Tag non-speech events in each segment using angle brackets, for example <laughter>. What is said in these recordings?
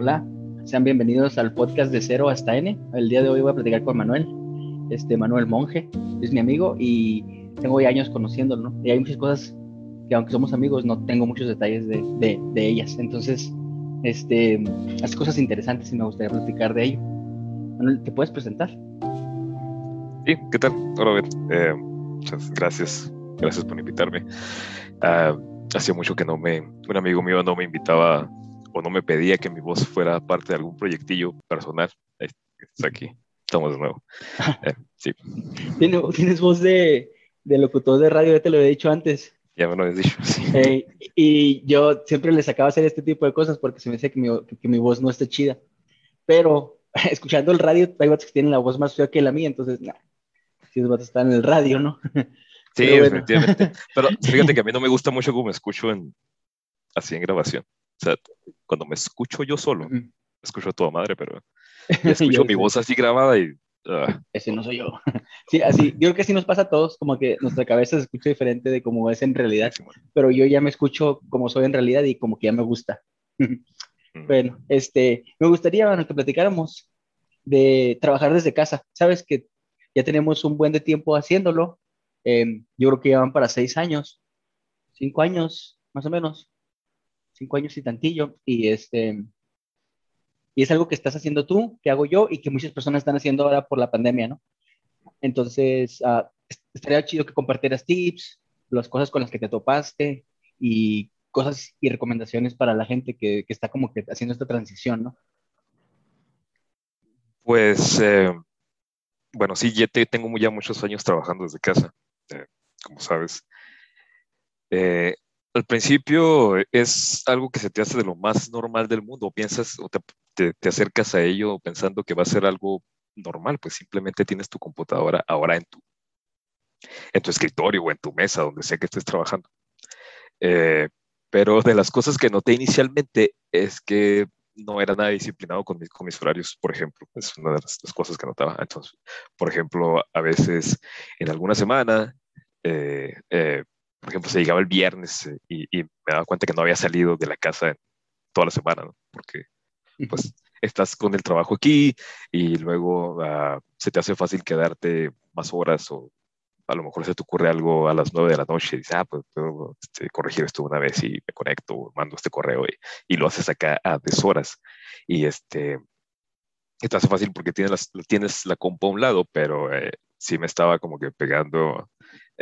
Hola, sean bienvenidos al podcast de Cero hasta N. El día de hoy voy a platicar con Manuel, este Manuel Monje, es mi amigo y tengo ya años conociéndolo, ¿no? Y hay muchas cosas que aunque somos amigos no tengo muchos detalles de, de, de ellas. Entonces, este, hace cosas interesantes y me gustaría platicar de ello. Manuel, ¿te puedes presentar? Sí, ¿qué tal? Hola, eh, muchas gracias, gracias por invitarme. Uh, hacía mucho que no me, un amigo mío no me invitaba o no me pedía que mi voz fuera parte de algún proyectillo personal. Está aquí, estamos de nuevo. <laughs> Eh, sí. ¿Tienes voz de, de, locutor de radio, ya te lo he dicho antes. Ya me lo habías dicho, sí. Eh, y yo siempre le sacaba hacer este tipo de cosas porque se me decía que mi, que mi voz no está chida. Pero <laughs> escuchando el radio, hay vatos que tienen la voz más fea que la mía, entonces, nah, si es estar en el radio, ¿no? <laughs> Sí, Pero efectivamente. Pero fíjate que a mí no me gusta mucho cómo me escucho en, así en grabación. O sea, cuando me escucho yo solo, me escucho a toda madre, pero <laughs> escucho mi voz así grabada y... Uh. Ese no soy yo. <laughs> sí, así, yo creo que así nos pasa a todos, como que nuestra cabeza se escucha diferente de cómo es en realidad, pero yo ya me escucho como soy en realidad y como que ya me gusta. <laughs> bueno, este, me gustaría, bueno, que platicáramos de trabajar desde casa. Sabes que ya tenemos un buen de tiempo haciéndolo. Eh, yo creo que ya van para seis años, cinco años, más o menos cinco años y tantillo, y este, y es algo que estás haciendo tú, que hago yo y que muchas personas están haciendo ahora por la pandemia, ¿no? Entonces, uh, estaría chido que compartieras tips, las cosas con las que te topaste y cosas y recomendaciones para la gente que, que está como que haciendo esta transición, ¿no? Pues, eh, bueno, sí, ya te, tengo ya muchos años trabajando desde casa, eh, como sabes. Eh, al principio es algo que se te hace de lo más normal del mundo, piensas o te, te, acercas a ello pensando que va a ser algo normal, pues simplemente tienes tu computadora ahora en tu, en tu escritorio o en tu mesa, donde sea que estés trabajando. Eh, pero de las cosas que noté inicialmente es que no era nada disciplinado con mis, con mis horarios, por ejemplo. Es una de las, cosas que notaba. Entonces, por ejemplo, a veces en alguna semana eh, eh, por ejemplo, se llegaba el viernes eh, y, me daba cuenta que no había salido de la casa toda la semana, ¿no? porque pues estás con el trabajo aquí y luego uh, se te hace fácil quedarte más horas o a lo mejor se te ocurre algo a las nueve de la noche y dices, ah, pues puedo este, corregir esto una vez y me conecto, mando este correo y, y lo haces acá a deshoras. Y este, te hace fácil porque tienes, las, tienes la compa a un lado, pero eh, sí me estaba como que pegando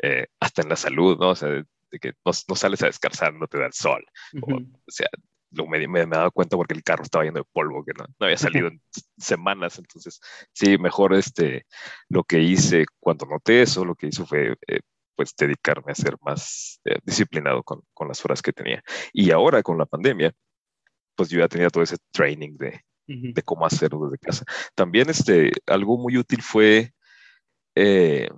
eh, hasta en la salud, ¿no? O sea, de que no, no, sales a descansar, no te da el sol. o, o, sea, lo me, me, me, he dado cuenta porque el carro estaba lleno de polvo, que no, no había <laughs> salido en semanas. Entonces, sí, mejor este, lo que hice cuando noté eso, lo que hice fue eh, pues dedicarme a ser más eh, disciplinado con, con, las horas que tenía. Y ahora con la pandemia, pues yo ya tenía todo ese training de, uh -huh. de cómo hacerlo desde casa. También este, algo muy útil fue eh,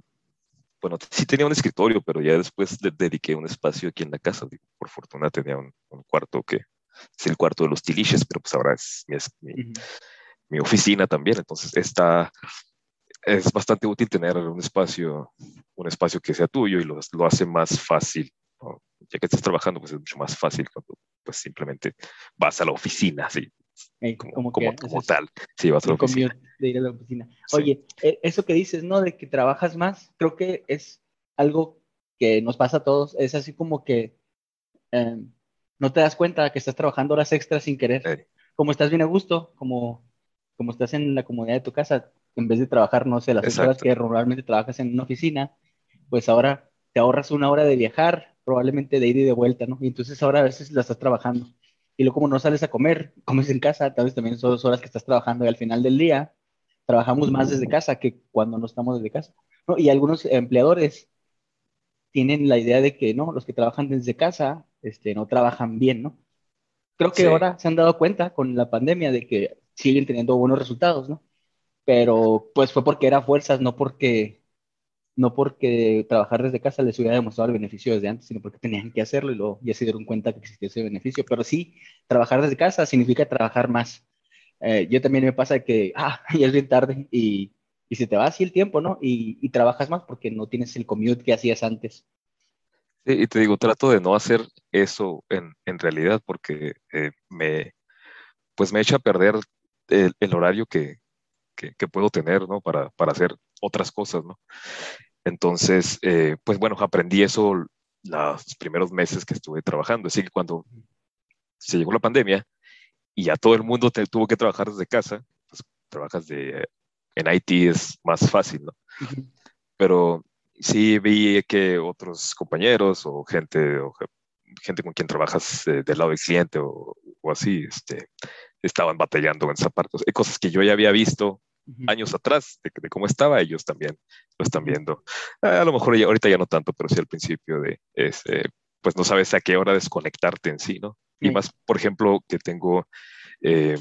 bueno, sí tenía un escritorio, pero ya después le dediqué un espacio aquí en la casa. Digo, por fortuna tenía un, un, cuarto que es el cuarto de los tiliches, pero pues ahora es mi, es mi, uh -huh. mi oficina también. Entonces está, es bastante útil tener un espacio, un espacio que sea tuyo y lo, lo hace más fácil. ¿no? Ya que estás trabajando, pues es mucho más fácil cuando pues simplemente vas a la oficina, ¿sí? Como, como, como, como tal. Sí, vas a la oficina. De ir a la oficina. Oye, eh, eso que dices, ¿no? De que trabajas más, creo que es algo que nos pasa a todos. Es así como que eh, no te das cuenta que estás trabajando horas extras sin querer. Como estás bien a gusto, como, como estás en la comodidad de tu casa, en vez de trabajar, no sé, las Exacto. horas que normalmente trabajas en una oficina, pues ahora te ahorras una hora de viajar, probablemente de ida y de vuelta, ¿no? Y entonces ahora a veces la estás trabajando y luego como no sales a comer, <laughs> comes en casa, tal vez también son dos horas que estás trabajando y al final del día trabajamos más desde casa que cuando no estamos desde casa. ¿no? Y algunos empleadores tienen la idea de que no, los que trabajan desde casa este, no trabajan bien, ¿no? Creo que sí. ahora se han dado cuenta con la pandemia de que siguen teniendo buenos resultados, ¿no? Pero pues fue porque era fuerzas, no porque no porque trabajar desde casa les hubiera demostrado el beneficio desde antes, sino porque tenían que hacerlo y luego ya se dieron cuenta que existía ese beneficio. Pero sí, trabajar desde casa significa trabajar más. Eh, yo también me pasa que, ah, <laughs> ya es bien tarde y, y se te va así el tiempo, ¿no? Y, y, trabajas más porque no tienes el commute que hacías antes. Sí, y te digo, trato de no hacer eso en, en realidad porque eh, me, pues me echa a perder el, horario que, que, puedo tener, ¿no? Para, para, hacer otras cosas, ¿no? Entonces, eh, pues bueno, aprendí eso los primeros meses que estuve trabajando. Así que cuando se llegó la pandemia y ya todo el mundo tuvo que trabajar desde casa, pues trabajas de, en IT es más fácil, ¿no? Pero sí vi que otros compañeros o gente, o gente con quien trabajas eh, del lado del cliente o, o, así, este, estaban batallando en esa parte. Hay cosas que yo ya había visto años atrás de, de, cómo estaba, ellos también lo están viendo. a lo mejor ahorita ya no tanto, pero sí al principio de, este, pues no sabes a qué hora desconectarte en sí, ¿no? Y más, por ejemplo, que tengo, eh,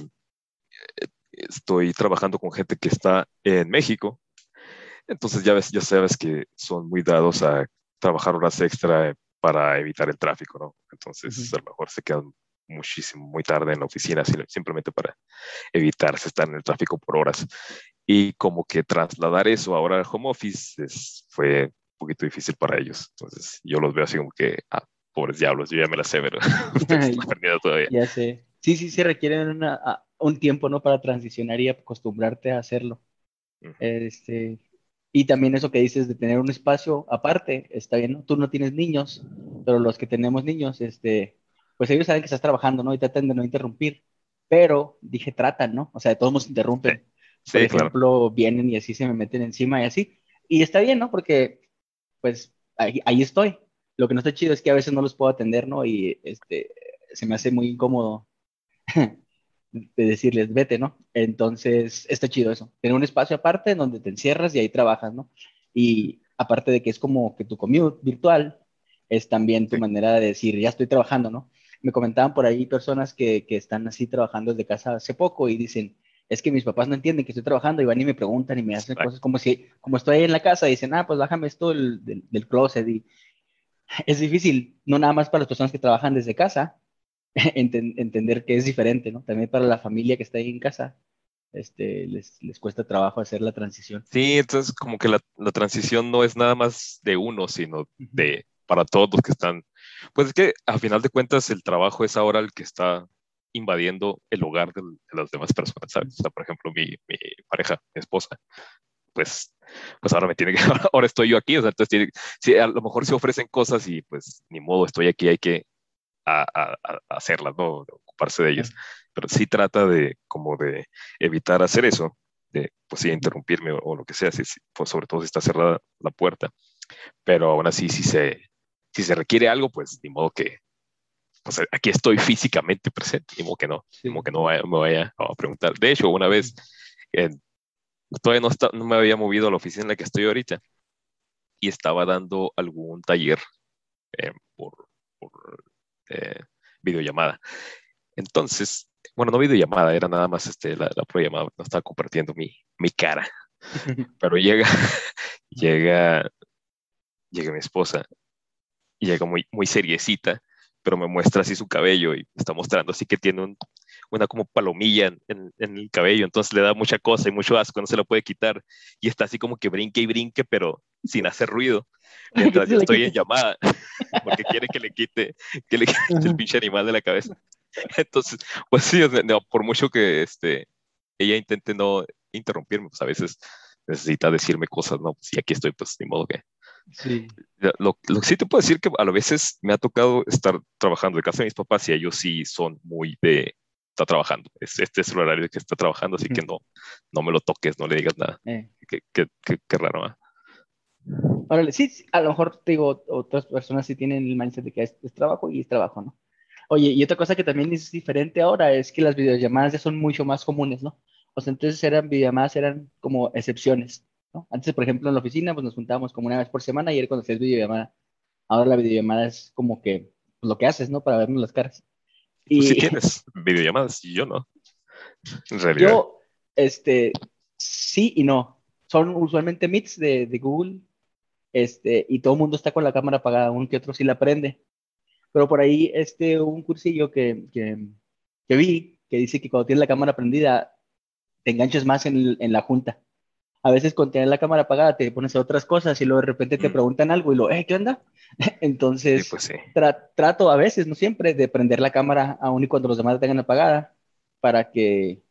estoy trabajando con gente que está en México, entonces ya, ves, ya sabes que son muy dados a trabajar horas extra para evitar el tráfico, ¿no? Entonces a lo mejor se quedan muchísimo, muy tarde en la oficina, simplemente para evitar estar en el tráfico por horas. Y como que trasladar eso ahora al home office fue un poquito difícil para ellos. Entonces yo los veo así como que, ah, pobres diablos, yo ya me la sé, pero <laughs> <laughs> <laughs> todavía. Ya sé. Sí, sí, sí requieren un tiempo, ¿no? Para transicionar y acostumbrarte a hacerlo. Este, y también eso que dices de tener un espacio aparte, está bien, ¿no? Tú no tienes niños, pero los que tenemos niños, este, pues ellos saben que estás trabajando, ¿no? Y tratan de no interrumpir. Pero dije, tratan, ¿no? O sea, de todos modos interrumpen. Por ejemplo, vienen y así se me meten encima y así. Y está bien, ¿no? Porque, pues, ahí, ahí, estoy. Lo que no está chido es que a veces no los puedo atender, ¿no? Y este, se me hace muy incómodo <laughs> de decirles, vete, ¿no? Entonces, está chido eso. Tener un espacio aparte en donde te encierras y ahí trabajas, ¿no? Y aparte de que es como que tu commute virtual, es también tu manera de decir, ya estoy trabajando, ¿no? Me comentaban por ahí personas que, que están así trabajando desde casa hace poco y dicen, es que mis papás no entienden que estoy trabajando y van y me preguntan y me hacen cosas como si, como estoy ahí en la casa, y dicen, ah, pues bájame esto del, del, closet y es difícil, no nada más para las personas que trabajan desde casa, <laughs> entender que es diferente, ¿no? También para la familia que está ahí en casa, este, les, les cuesta trabajo hacer la transición. Sí, entonces como que la, la transición no es nada más de uno, sino de para todos los que están. Pues es que a final de cuentas el trabajo es ahora el que está invadiendo el hogar de, las demás personas, ¿sabes? O sea, por ejemplo, mi, mi, pareja, mi esposa, pues, pues ahora me tiene que, <laughs> ahora estoy yo aquí, o sea, entonces tiene, sí, a lo mejor se ofrecen cosas y pues ni modo, estoy aquí, hay que a, a, hacerlas, ¿no? ocuparse de ellas. Pero sí trata de como de evitar hacer eso, de pues sí, interrumpirme o, lo que sea, si, pues, sobre todo si está cerrada la puerta. Pero aún así, si se, si se requiere algo, pues ni modo que, pues aquí estoy físicamente presente, ni modo que no, ni modo que no me vaya a preguntar. De hecho, una vez, todavía no, está, no me había movido a la oficina en la que estoy ahorita y estaba dando algún taller eh, por, por eh, videollamada. Entonces, bueno, no videollamada, era nada más este, la, la llamada, no estaba compartiendo mi, mi cara. <laughs> Pero llega, llega, llega mi esposa, y llega muy, muy seriecita, pero me muestra así su cabello y está mostrando así que tiene una como palomilla en, en, el cabello, entonces le da mucha cosa y mucho asco, no se lo puede quitar, y está así como que brinque y brinque, pero sin hacer ruido, mientras <laughs> yo estoy en llamada, <laughs> porque quiere que le quite, que le quite el pinche animal de la cabeza. <laughs> Entonces, pues sí, por mucho que este, ella intente no interrumpirme, pues a veces necesita decirme cosas, ¿no? Si aquí estoy, pues ni modo que. Sí. Lo, lo, que sí te puedo decir que a veces me ha tocado estar trabajando de casa de mis papás y ellos sí son muy de, está trabajando, este es el horario que está trabajando, así que no, no me lo toques, no le digas nada. Eh. Qué, qué, qué, raro, ¿eh? Órale, sí, a lo mejor te digo, otras personas sí tienen el mindset de que es, es, trabajo y es trabajo, ¿no? Oye, y otra cosa que también es diferente ahora es que las videollamadas ya son mucho más comunes, ¿no? O sea, entonces eran videollamadas, eran como excepciones, ¿no? Antes, por ejemplo, en la oficina, pues nos juntábamos como una vez por semana y era cuando hacías videollamada. Ahora la videollamada es como que pues, lo que haces, ¿no? Para vernos las caras. Y... Tú sí <laughs> tienes videollamadas y yo no. En realidad. Yo, este, sí y no. Son usualmente meets de, de Google este, y todo el mundo está con la cámara apagada, uno que otro sí la prende. Pero por ahí, este, un cursillo que, que, que vi, que dice que cuando tienes la cámara prendida, te enganches más en, en la junta. A veces cuando tienes la cámara apagada te pones a otras cosas y luego de repente te mm. preguntan algo y lo, eh, ¿qué onda? <laughs> Entonces, pues trato a veces, no siempre, de prender la cámara aún y cuando los demás la tengan apagada, para que,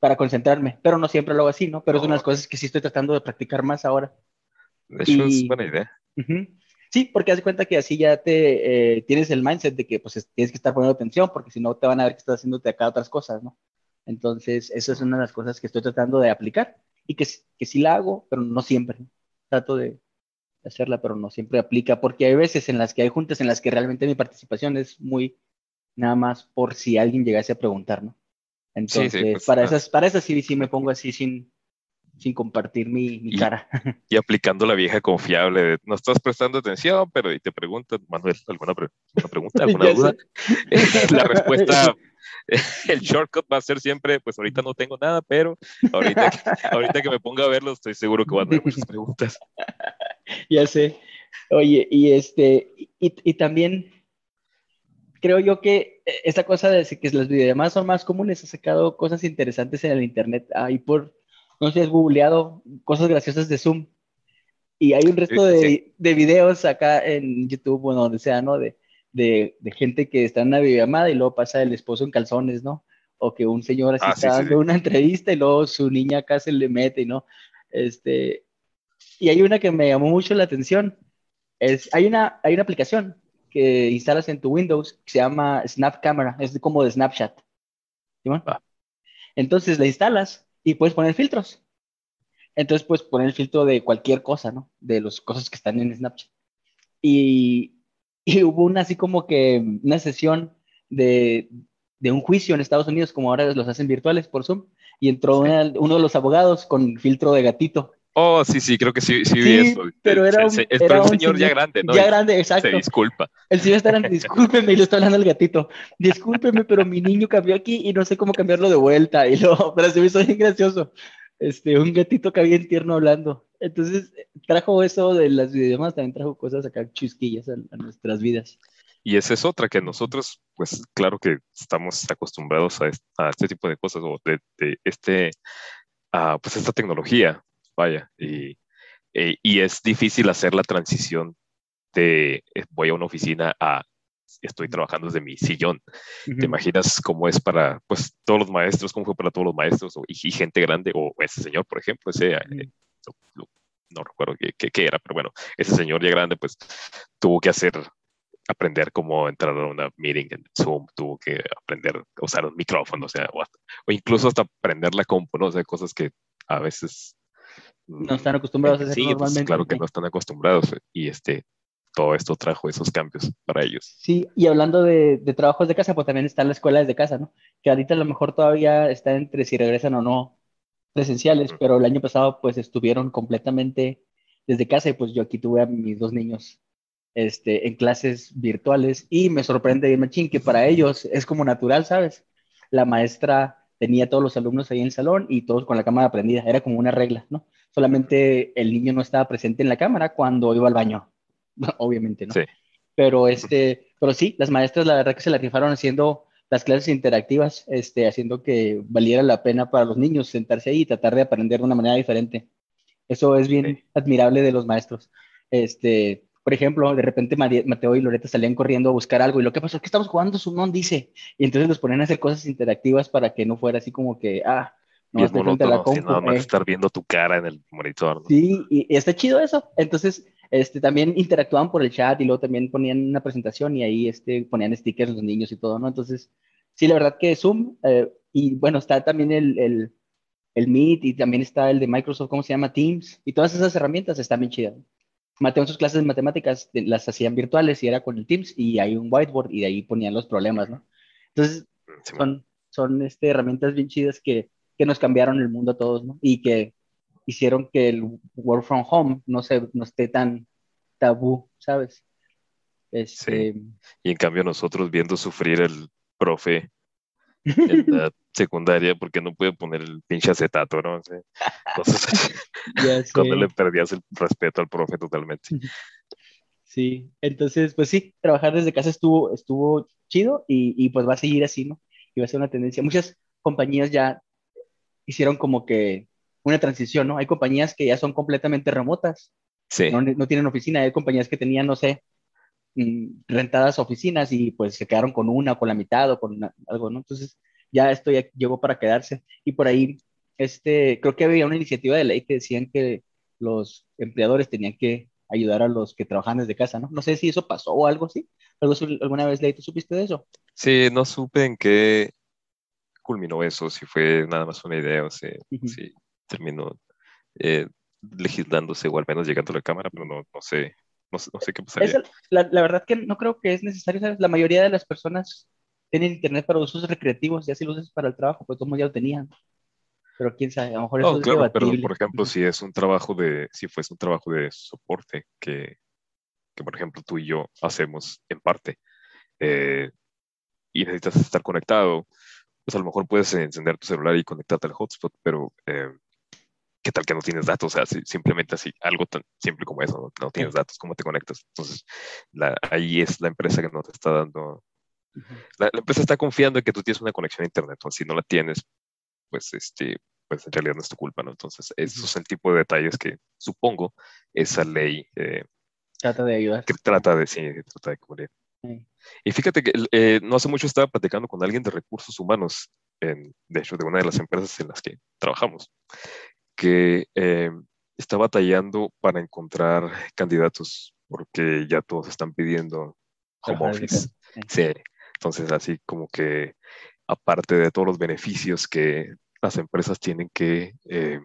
para concentrarme, pero no siempre lo hago así, ¿no? Pero es una de las cosas que sí estoy tratando de practicar más ahora. De hecho, es buena idea. Sí, porque haz cuenta que así ya te eh, tienes el mindset de que pues tienes que estar poniendo atención, porque si no te van a ver que estás haciéndote acá otras cosas, ¿no? Entonces, eso es una de las cosas que estoy tratando de aplicar y que, que sí la hago, pero no siempre. Trato de hacerla, pero no siempre aplica, porque hay veces en las que hay juntas en las que realmente mi participación es muy nada más por si alguien llegase a preguntar, ¿no? Entonces, pues, para, esas, para esas sí, sí me pongo así sin, sin compartir mi, cara. <laughs> Y aplicando la vieja confiable, no estás prestando atención, pero y te preguntan, Manuel, ¿alguna, pregunta, <laughs> alguna duda? la respuesta, <laughs> el shortcut va a ser siempre, pues ahorita no tengo nada, pero ahorita que, ahorita que me ponga a verlo, estoy seguro que van a tener muchas preguntas. Ya sé. Oye, y este, y, y también creo yo que esta cosa de que las videollamadas son más comunes ha sacado cosas interesantes en el internet. Ahí por, no sé si has googleado cosas graciosas de Zoom. Y hay un resto de, de videos acá en YouTube, bueno, donde sea, ¿no? De, de, de, gente que está en una videollamada y luego pasa el esposo en calzones, ¿no? O que un señor así ah, está dando una entrevista y luego su niña acá se le mete, ¿no? Este, y hay una que me llamó mucho la atención. Es, hay, una, hay una aplicación que instalas en tu Windows que se llama Snap Camera, es como de Snapchat. Ah. Entonces la instalas y puedes poner filtros. Entonces puedes poner el filtro de cualquier cosa, ¿no? De las cosas que están en Snapchat. Y, <laughs> y hubo una así como que una sesión de, de, un juicio en Estados Unidos, como ahora los hacen virtuales por Zoom, y entró uno de los abogados con filtro de gatito Oh, sí, sí, creo que sí, sí, vi eso. Pero era un, señor, ya grande, ¿no? Ya grande, exacto. Se disculpa. El señor está hablando, discúlpeme, y le está hablando al gatito. Discúlpeme, pero mi niño cambió aquí y no sé cómo cambiarlo de vuelta. Y luego, <laughs> pero se me hizo bien gracioso. Este, un gatito que había en tierno hablando. Entonces, trajo eso de las videollamadas, también trajo cosas acá chusquillas a, nuestras vidas. Y esa es otra que nosotros, pues claro que estamos acostumbrados a, este, tipo de cosas o de, este, a, pues esta tecnología vaya, y, eh, y es difícil hacer la transición de eh, voy a una oficina a estoy trabajando desde mi sillón. ¿Te imaginas cómo es para pues, todos los maestros, cómo fue para todos los maestros y, gente grande, o ese señor, por ejemplo, ese, eh, no, recuerdo qué, qué, era, pero bueno, ese señor ya grande, pues tuvo que hacer, aprender cómo entrar a una meeting en Zoom, tuvo que aprender a usar un micrófono, o sea, o, o incluso hasta aprender la compu, ¿no? O sea, cosas que a veces no están acostumbrados a hacer sí, pues, normalmente. claro que no están acostumbrados y este, todo esto trajo esos cambios para ellos. Sí, y hablando de, de trabajos de casa, pues también está la escuela desde casa, ¿no? Que ahorita a lo mejor todavía está entre si regresan o no presenciales, pero el año pasado pues estuvieron completamente desde casa y pues yo aquí tuve a mis dos niños este, en clases virtuales y me sorprende, machín, que para ellos es como natural, ¿sabes? La maestra tenía todos los alumnos ahí en el salón y todos con la cámara prendida, era como una regla, ¿no? Solamente el niño no estaba presente en la cámara cuando iba al baño, <laughs> obviamente, ¿no? Sí. Pero, este, pero sí, las maestras la verdad que se la rifaron haciendo las clases interactivas, este, haciendo que valiera la pena para los niños sentarse ahí y tratar de aprender de una manera diferente. Eso es bien admirable de los maestros. Este, por ejemplo, de repente Mateo y Loreta salían corriendo a buscar algo y lo que pasó es que estamos jugando su non dice y entonces los ponían a hacer cosas interactivas para que no fuera así como que, ah, no, es monótono, nada más estar viendo tu cara en el monitor. Sí, y, está chido eso. Entonces, este, también interactuaban por el chat y luego también ponían una presentación y ahí este, ponían stickers los niños y todo, ¿no? Entonces, sí, la verdad que Zoom, eh, y bueno, está también el, el, el, Meet y también está el de Microsoft, ¿cómo se llama? Teams, y todas esas herramientas están bien chidas. Mateo en sus clases de matemáticas las hacían virtuales y era con el Teams y hay un whiteboard y de ahí ponían los problemas, ¿no? Entonces, son, son este, herramientas bien chidas que que nos cambiaron el mundo a todos, ¿no? Y que hicieron que el work from home no, se, no esté tan tabú, ¿sabes? Este... Sí. Y en cambio nosotros viendo sufrir el profe <laughs> en la secundaria porque no puede poner el pinche acetato, ¿no? Entonces, <laughs> <laughs> cuando le perdías el respeto al profe totalmente. Sí, entonces, pues sí, trabajar desde casa estuvo, estuvo chido y, y pues va a seguir así, ¿no? Y va a ser una tendencia. Muchas compañías ya hicieron como que una transición, ¿no? Hay compañías que ya son completamente remotas, sí. no, no tienen oficina, hay compañías que tenían, no sé, mm, rentadas oficinas y pues se quedaron con una, con la mitad o con algo, ¿no? Entonces ya esto ya llegó para quedarse. Y por ahí, este, creo que había una iniciativa de ley que decían que los empleadores tenían que ayudar a los que trabajan desde casa, ¿no? No sé si eso pasó o algo así. ¿Alguna vez, Ley, tú supiste de eso? Sí, no supe en qué culminó eso, si fue nada más una idea o si, terminó eh, legislándose o al menos llegando a la Cámara, pero no, no sé. No, sé qué pasaría. la, la, verdad que no creo que es necesario, ¿sabes? La mayoría de las personas tienen internet para usos recreativos, ya si lo usas para el trabajo, pues todos ya lo tenían. Pero quién sabe, a lo mejor eso es claro, pero por ejemplo, si es un trabajo de, si fuese un trabajo de soporte que, que por ejemplo tú y yo hacemos en parte, eh, y necesitas estar conectado, pues a lo mejor puedes encender tu celular y conectarte al hotspot, pero eh, ¿qué tal que no tienes datos? O sea, simplemente así, algo tan simple como eso, no, tienes datos, ¿cómo te conectas? Entonces, ahí es la empresa que no te está dando, la, empresa está confiando en que tú tienes una conexión a Internet, o si no la tienes, pues, este, pues en realidad no es tu culpa, ¿no? Entonces, esos son el tipo de detalles que supongo esa ley... Eh, trata de ayudar. Que trata de, sí, trata de cubrir. Y fíjate que eh, no hace mucho estaba platicando con alguien de recursos humanos, en, de hecho, de una de las empresas en las que trabajamos, que eh, está batallando para encontrar candidatos porque ya todos están pidiendo home office. Sí. Entonces, así como que aparte de todos los beneficios que las empresas tienen que eh,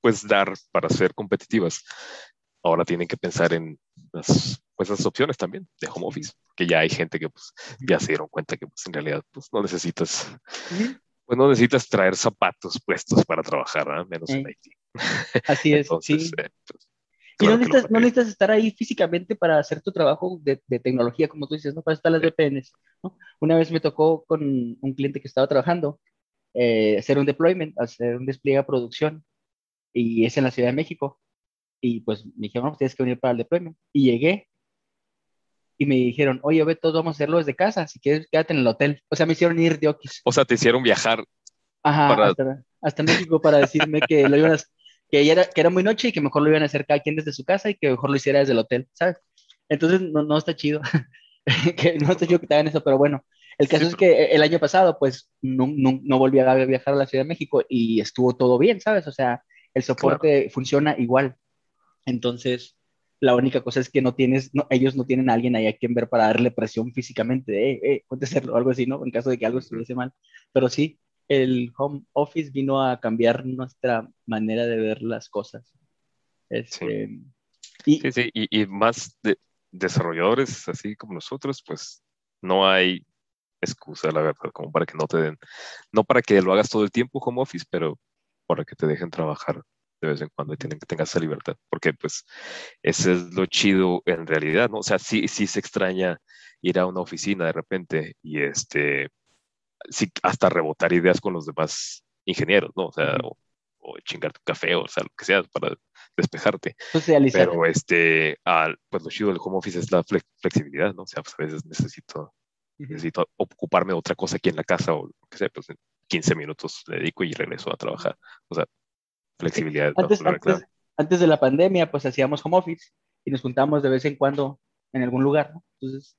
pues dar para ser competitivas, ahora tienen que pensar en las, pues, esas opciones también de home office, que ya hay gente que pues, ya se dieron cuenta que pues, en realidad pues, no necesitas, pues no necesitas traer zapatos puestos para trabajar, ¿ah? menos en Haití. Así es, sí. Eh, pues, y no necesitas, no necesitas, estar ahí físicamente para hacer tu trabajo de, de tecnología, como tú dices, ¿no? Para estar las VPNs. ¿no? Una vez me tocó con un cliente que estaba trabajando eh, hacer un deployment, hacer un despliegue a producción, y es en la Ciudad de México. Y pues me dijeron, no, pues tienes que venir para el deployment. Y llegué y me dijeron, oye, ve, todos vamos a hacerlo desde casa, si quieres, quédate en el hotel. O sea, me hicieron ir de Oquis. O sea, te hicieron viajar. Ajá, hasta, México para decirme que lo iban a, que, era, que era muy noche y que mejor lo iban a hacer cada quien desde su casa y que mejor lo hiciera desde el hotel, ¿sabes? Entonces, no, no está chido. <laughs> que no está chido que te hagan eso, pero bueno, el caso es que el año pasado, pues, no, no, no, volví a viajar a la Ciudad de México y estuvo todo bien, ¿sabes? O sea, el soporte funciona igual. Entonces, la única cosa es que no tienes, no, ellos no tienen a alguien ahí a quien ver para darle presión físicamente de, eh, eh, hacerlo, algo así, ¿no? En caso de que algo estuviese mal. Pero sí, el home office vino a cambiar nuestra manera de ver las cosas. Este, sí. Y, sí, sí, y, y más de desarrolladores así como nosotros, pues no hay excusa, la verdad, como para que no te den, no para que lo hagas todo el tiempo home office, pero para que te dejen trabajar de vez en cuando y tienen que tengas esa libertad, porque pues ese es lo chido en realidad, ¿no? O sea, sí, sí se extraña ir a una oficina de repente y este, sí, hasta rebotar ideas con los demás ingenieros, ¿no? O sea, o, chingar tu café o, sea, lo que sea para despejarte. Socializar. Pero este, al, pues lo chido del home office es la flexibilidad, ¿no? O sea, pues a veces necesito necesito ocuparme de otra cosa aquí en la casa o lo que sea, pues en 15 minutos le dedico y regreso a trabajar. O sea, flexibilidad. Antes, de la pandemia, pues hacíamos home office y nos juntábamos de vez en cuando en algún lugar, ¿no? Entonces,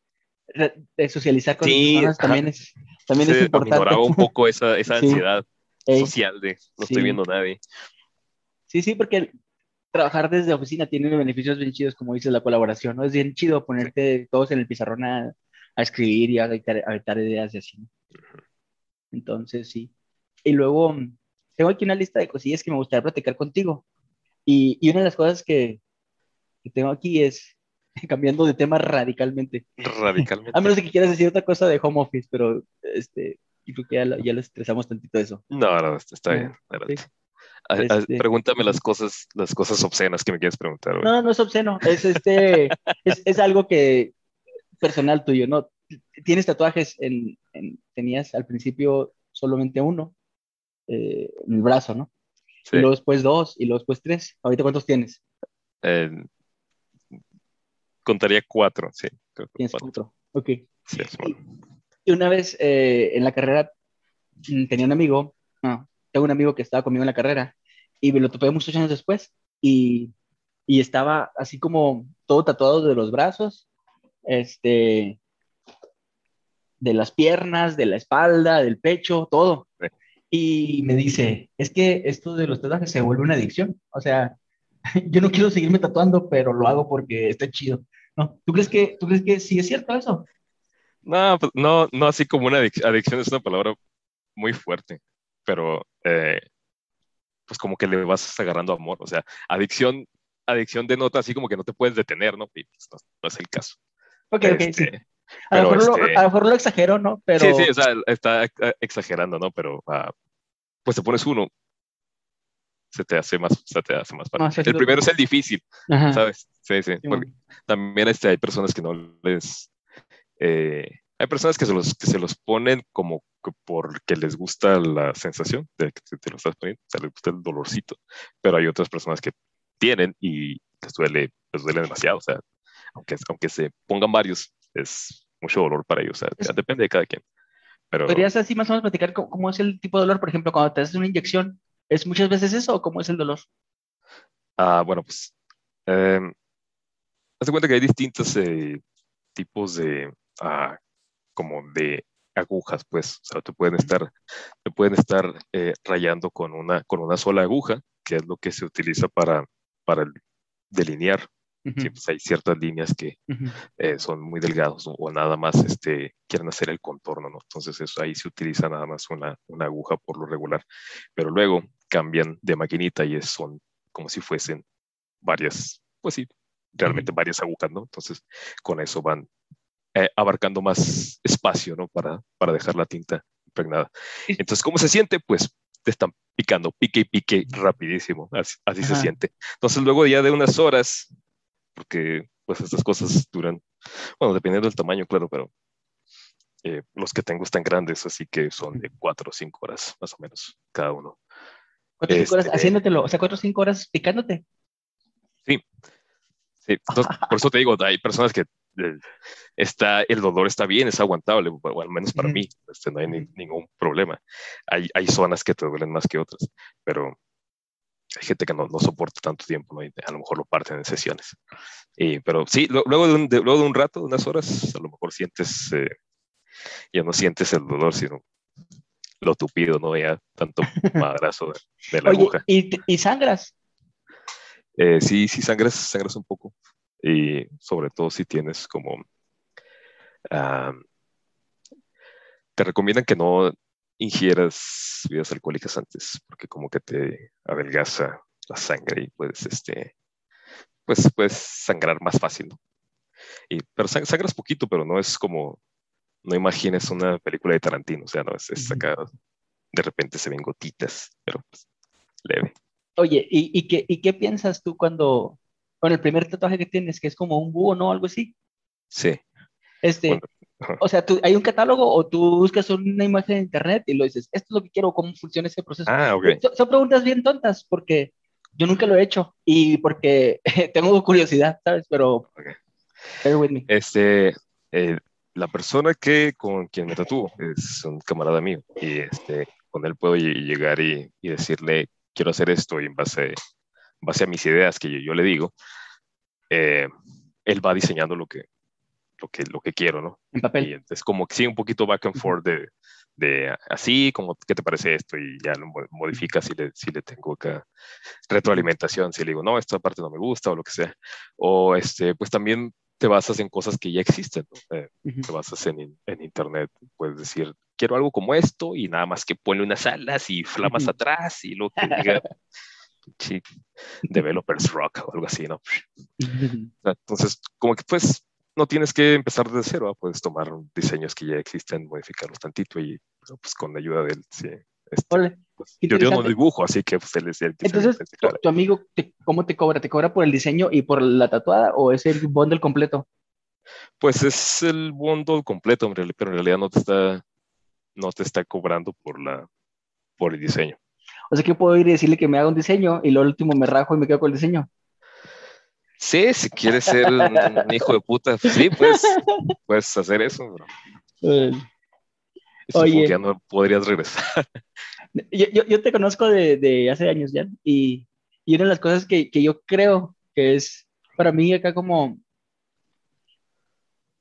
de socializar con personas también es, también es importante. un poco esa, esa ansiedad social de no estoy viendo a nadie. Sí, sí, porque trabajar desde oficina tiene beneficios bien chidos, como dices, la colaboración, ¿no? Es bien chido ponerte todos en el pizarrón a, a escribir y a habitar ideas y así. Entonces, sí. Y luego, tengo aquí una lista de cosillas que me gustaría platicar contigo. Y, y una de las cosas que, que, tengo aquí es, <laughs> cambiando de tema radicalmente. Radicalmente. <laughs> a menos de que quieras decir otra cosa de home office, pero este, creo que ya lo, ya lo estresamos tantito eso. No, no, está bien. Este, pregúntame las cosas, las cosas obscenas que me quieres preguntar. No, no es obsceno. Es, este, <laughs> es, es algo que, personal tuyo, ¿no? Tienes tatuajes en, tenías al principio solamente uno eh, el brazo, ¿no? Y luego después dos, y luego después tres. ¿Ahorita cuántos tienes? contaría cuatro, sí. Tienes cuatro. Ok. y, una vez eh, en la carrera mm, tenía un amigo, no, tengo un amigo que estaba conmigo en la carrera, y me lo topé muchos años después, y, y estaba así como todo tatuado de los brazos, este, de las piernas, de la espalda, del pecho, todo. Y me dice, es que esto de los tatuajes se vuelve una adicción. O sea, <laughs> yo no quiero seguirme tatuando, pero lo hago porque está chido. ¿No? ¿Tú crees que, tú crees que sí es cierto eso? No, pues, no, no así como una adicción es una palabra muy fuerte, pero eh, pues como que le vas agarrando amor. O sea, adicción, adicción denota así como que no te puedes detener, ¿no? Y pues, no, es el caso. Ok, ok, sí. Este, a, lo mejor lo, este a, lo mejor lo, exagero, ¿no? Pero... Sí, sí, o sea, está exagerando, ¿no? Pero uh, pues te pones uno, se te hace más, se te hace más fácil. el primero es el difícil, ¿sabes? Sí, sí. también este, hay personas que no les... Eh, hay personas que se, los, que se los ponen como porque les gusta la sensación de que te lo estás poniendo, o sea, les gusta el dolorcito, pero hay otras personas que tienen y les duele, les duele demasiado, o sea, aunque, aunque se pongan varios, es mucho dolor para ellos, o sea, depende de cada quien. Pero... ¿Podrías así más o menos platicar cómo, es el tipo de dolor? Por ejemplo, cuando te haces una inyección, ¿es muchas veces eso o cómo es el dolor? Ah, bueno, pues, eh, haz de cuenta que hay distintos eh, tipos de, ah, como de agujas, pues, o sea, te pueden estar, te pueden estar eh, rayando con una, con una sola aguja, que es lo que se utiliza para, para delinear pues hay ciertas líneas que eh, son muy delgados o nada más este, quieren hacer el contorno, ¿no? Entonces eso, ahí se utiliza nada más una, una aguja por lo regular, pero luego cambian de maquinita y es, son como si fuesen varias, pues sí, realmente varias agujas, ¿no? Entonces con eso van eh, abarcando más espacio, ¿no? Para, para dejar la tinta impregnada. Entonces, ¿cómo se siente? Pues te están picando, pique y pique rapidísimo, así, así se siente. Entonces luego ya de unas horas porque pues estas cosas duran, bueno, dependiendo del tamaño, claro, pero eh, los que tengo están grandes, así que son de cuatro o cinco horas más o menos cada uno. ¿Cuatro o cinco horas este, haciéndotelo? O sea, cuatro o cinco horas picándote. Sí, sí. <laughs> por eso te digo, hay personas que eh, está, el dolor está bien, es aguantable, o al menos para mí, este, no hay ningún problema. Hay, hay zonas que te duelen más que otras, pero hay gente que no, no soporta tanto tiempo, ¿no? a lo mejor lo parten en sesiones. Y, pero sí, luego, de un, luego de un rato, unas horas, a lo mejor sientes, eh, ya no sientes el dolor, sino lo tupido, ¿no? Ya tanto <laughs> madrazo de, la aguja. ¿y, ¿Y sangras? Eh, sí, sí, sangras, sangras un poco. Y sobre todo si tienes como... te recomiendan que no, ingieras bebidas alcohólicas antes, porque como que te adelgaza la sangre y puedes, este, pues puedes sangrar más fácil, ¿no? Y, pero sangras poquito, pero no es como, no imagines una película de Tarantino, o sea, no es, es acá, de repente se ven gotitas, pero pues, leve. Oye, ¿y, y, qué, ¿y qué piensas tú cuando, con el primer tatuaje que tienes, que es como un búho, ¿no? Algo así. Sí. Este, o sea, tú, hay un catálogo o tú buscas una imagen en internet y lo dices, esto es lo que quiero, cómo funciona ese proceso. Ah, ok. Son, preguntas bien tontas porque yo nunca lo he hecho y porque <laughs> tengo curiosidad, ¿sabes? Pero, bear with me. Este, eh, la persona que con quien me tatúo es un camarada mío y este, con él puedo llegar y, y decirle, quiero hacer esto y en base, base a mis ideas que yo, yo le digo, eh, él va diseñando lo que, lo que, lo que quiero, ¿no? En papel. es como que sí, un poquito back and forth de, de así, como, ¿qué te parece esto? Y ya lo modifica si le, si le tengo acá retroalimentación, si le digo, no, esta parte no me gusta o lo que sea. O este, pues también te basas en cosas que ya existen, ¿no? Eh, te basas en, en, internet, puedes decir, quiero algo como esto y nada más que ponle unas alas y flamas atrás y lo que diga. developers rock o algo así, ¿no? Entonces, como que pues no tienes que empezar desde cero, ¿ah? puedes tomar diseños que ya existen, modificarlos tantito y pues, con la ayuda de él, sí. Este, pues, yo, no dibujo, así que pues, él es el Entonces, tu, amigo, ¿cómo te cobra? ¿Te cobra por el diseño y por la tatuada o es el bundle completo? Pues es el bundle completo, pero en realidad no te está, no te está cobrando por, la, por el diseño. O sea que puedo ir y decirle que me haga un diseño y lo último me rajo y me quedo con el diseño. Sí, si quieres ser un <laughs> hijo de puta, sí, pues puedes hacer eso, bro. Oye, ya no podrías regresar. Yo, yo, te conozco de, de, hace años ya, y, y, una de las cosas que, que, yo creo que es para mí acá como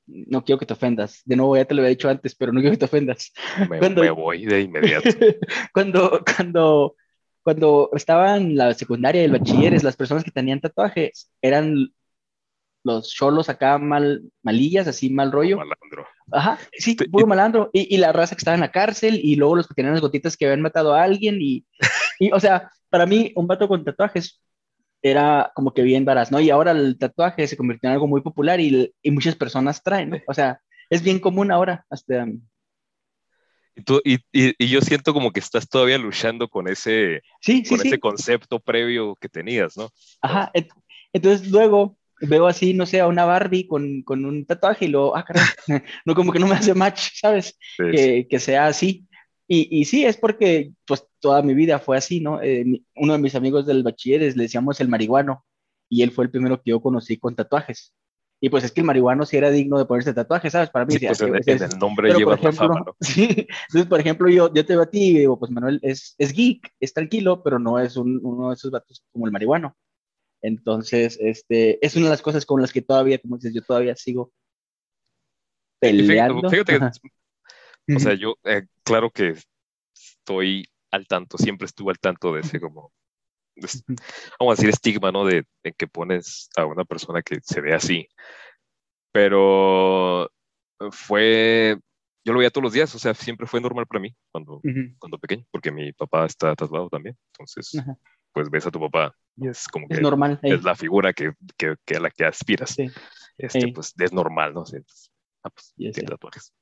no quiero que te ofendas. De nuevo, ya te lo había dicho antes, pero no quiero que te ofendas. Me, voy de inmediato. <laughs> cuando, cuando, cuando estaba en la secundaria y el bachilleres, las personas que tenían tatuajes eran los cholos acá mal, malillas, así mal rollo. Malandro. Ajá, sí, puro malandro. Y, y, la raza que estaba en la cárcel, y luego los que tenían las gotitas que habían matado a alguien, y, y o sea, para mí, un vato con tatuajes era como que bien varas, ¿no? Y ahora el tatuaje se convirtió en algo muy popular y, y muchas personas traen, ¿no? O sea, es bien común ahora, hasta... Y, tú, y, y, yo siento como que estás todavía luchando con ese, sí, con ese concepto previo que tenías, ¿no? Ajá, entonces luego veo así, no sé, a una Barbie con, con un tatuaje y lo, ah, caray, <laughs> no, como que no me hace match, ¿sabes? que, que, sea así. Y, y, sí, es porque pues toda mi vida fue así, ¿no? Eh, uno de mis amigos del bachilleres le decíamos el marihuano y él fue el primero que yo conocí con tatuajes. Y pues es que el marihuano sí era digno de ponerse tatuajes, ¿sabes? Para mí. Sí, pues en, el nombre lleva la fama, ¿no? <laughs> Sí, entonces, por ejemplo, yo, yo te veo a ti y digo, pues Manuel es, es geek, es tranquilo, pero no es un, uno de esos vatos como el marihuano. Entonces, este, es una de las cosas con las que todavía, como dices, yo todavía sigo peleando. Fíjate, o sea, yo, eh, claro que estoy al tanto, siempre estuve al tanto de ese como, vamos a decir, estigma, ¿no? De, que pones a una persona que se ve así. Pero fue, yo lo veía todos los días, o sea, siempre fue normal para mí cuando, cuando pequeño, porque mi papá está tatuado también, entonces, pues ves a tu papá es como que es normal. Es la figura que, que, que, a la que aspiras. Este, pues es normal, ¿no? Sí, pues, ah, pues, tatuajes.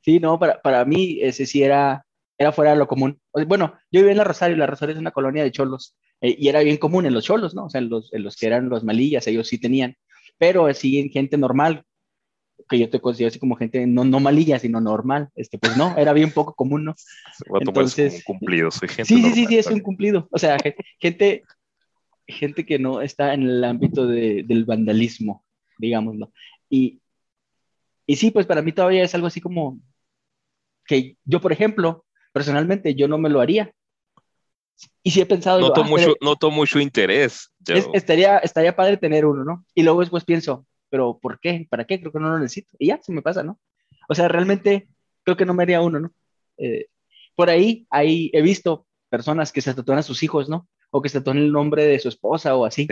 Sí, no, para, para mí ese sí era, era fuera de lo común. Bueno, yo vivía en la Rosario, la Rosario es una colonia de cholos, eh, y era bien común en los cholos, ¿no? O sea, en los, en los que eran los malillas, ellos sí tenían, pero así en gente normal, que yo te considero así como gente no, no malilla, sino normal, este, pues no, era bien poco común, ¿no? Entonces, un cumplido, soy gente Sí, sí, sí, sí, es un cumplido. O sea, gente, gente que no está en el ámbito de, del vandalismo, digámoslo. Y, y sí, pues para mí todavía es algo así como que yo, por ejemplo, personalmente yo no me lo haría. Y sí he pensado... Noto, mucho, noto mucho interés. estaría, estaría padre tener uno, ¿no? Y luego después pienso, pero ¿por qué? ¿Para qué? Creo que no lo necesito. Y ya, se me pasa, ¿no? O sea, realmente creo que no me haría uno, ¿no? Eh, por ahí, ahí he visto personas que se tatúan a sus hijos, ¿no? o que se tome el nombre de su esposa o así.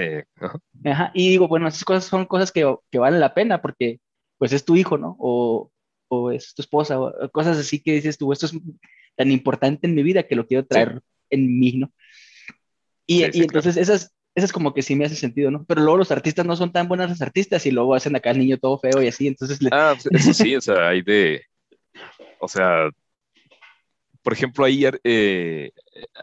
Ajá. Y digo, bueno, esas cosas son cosas que, que, valen la pena porque pues es tu hijo, ¿no? O, o es tu esposa, o cosas así que dices tú, esto es tan importante en mi vida que lo quiero traer en mí, ¿no? Y, y entonces esas, esas como que sí me hace sentido, ¿no? Pero luego los artistas no son tan buenos los artistas y luego hacen acá al niño todo feo y así, entonces... Ah, pues, eso sí, o sea, <laughs> hay de... O sea, por ejemplo, hay, eh,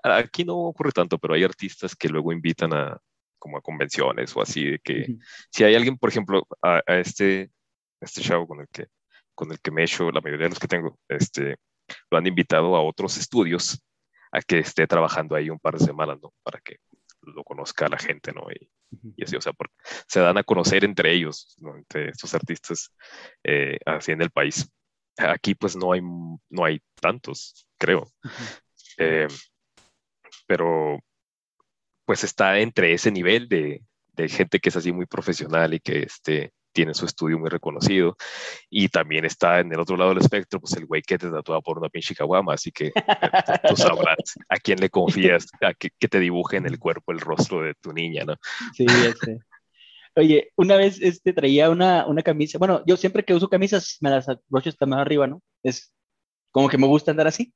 aquí no ocurre tanto, pero hay artistas que luego invitan a como a convenciones o así, de que si hay alguien, por ejemplo, a, este, este chavo con el que con el que me he hecho, la mayoría de los que tengo, este, lo han invitado a otros estudios a que esté trabajando ahí un par de semanas, ¿no? Para que lo conozca la gente, ¿no? Y, y así, o sea, se dan a conocer entre ellos, ¿no? Entre estos artistas eh, así en el país. Aquí pues no hay, no hay tantos, creo. Eh, pero pues está entre ese nivel de, de, gente que es así muy profesional y que este, tiene su estudio muy reconocido. Y también está en el otro lado del espectro, pues el güey que te tatúa por una pinche caguama, así que tú sabrás a quién le confías, a que, que, te dibuje en el cuerpo el rostro de tu niña, ¿no? Sí, este. Oye, una vez este, traía una, una camisa, bueno, yo siempre que uso camisas me las abrocho hasta más arriba, ¿no? Es como que me gusta andar así.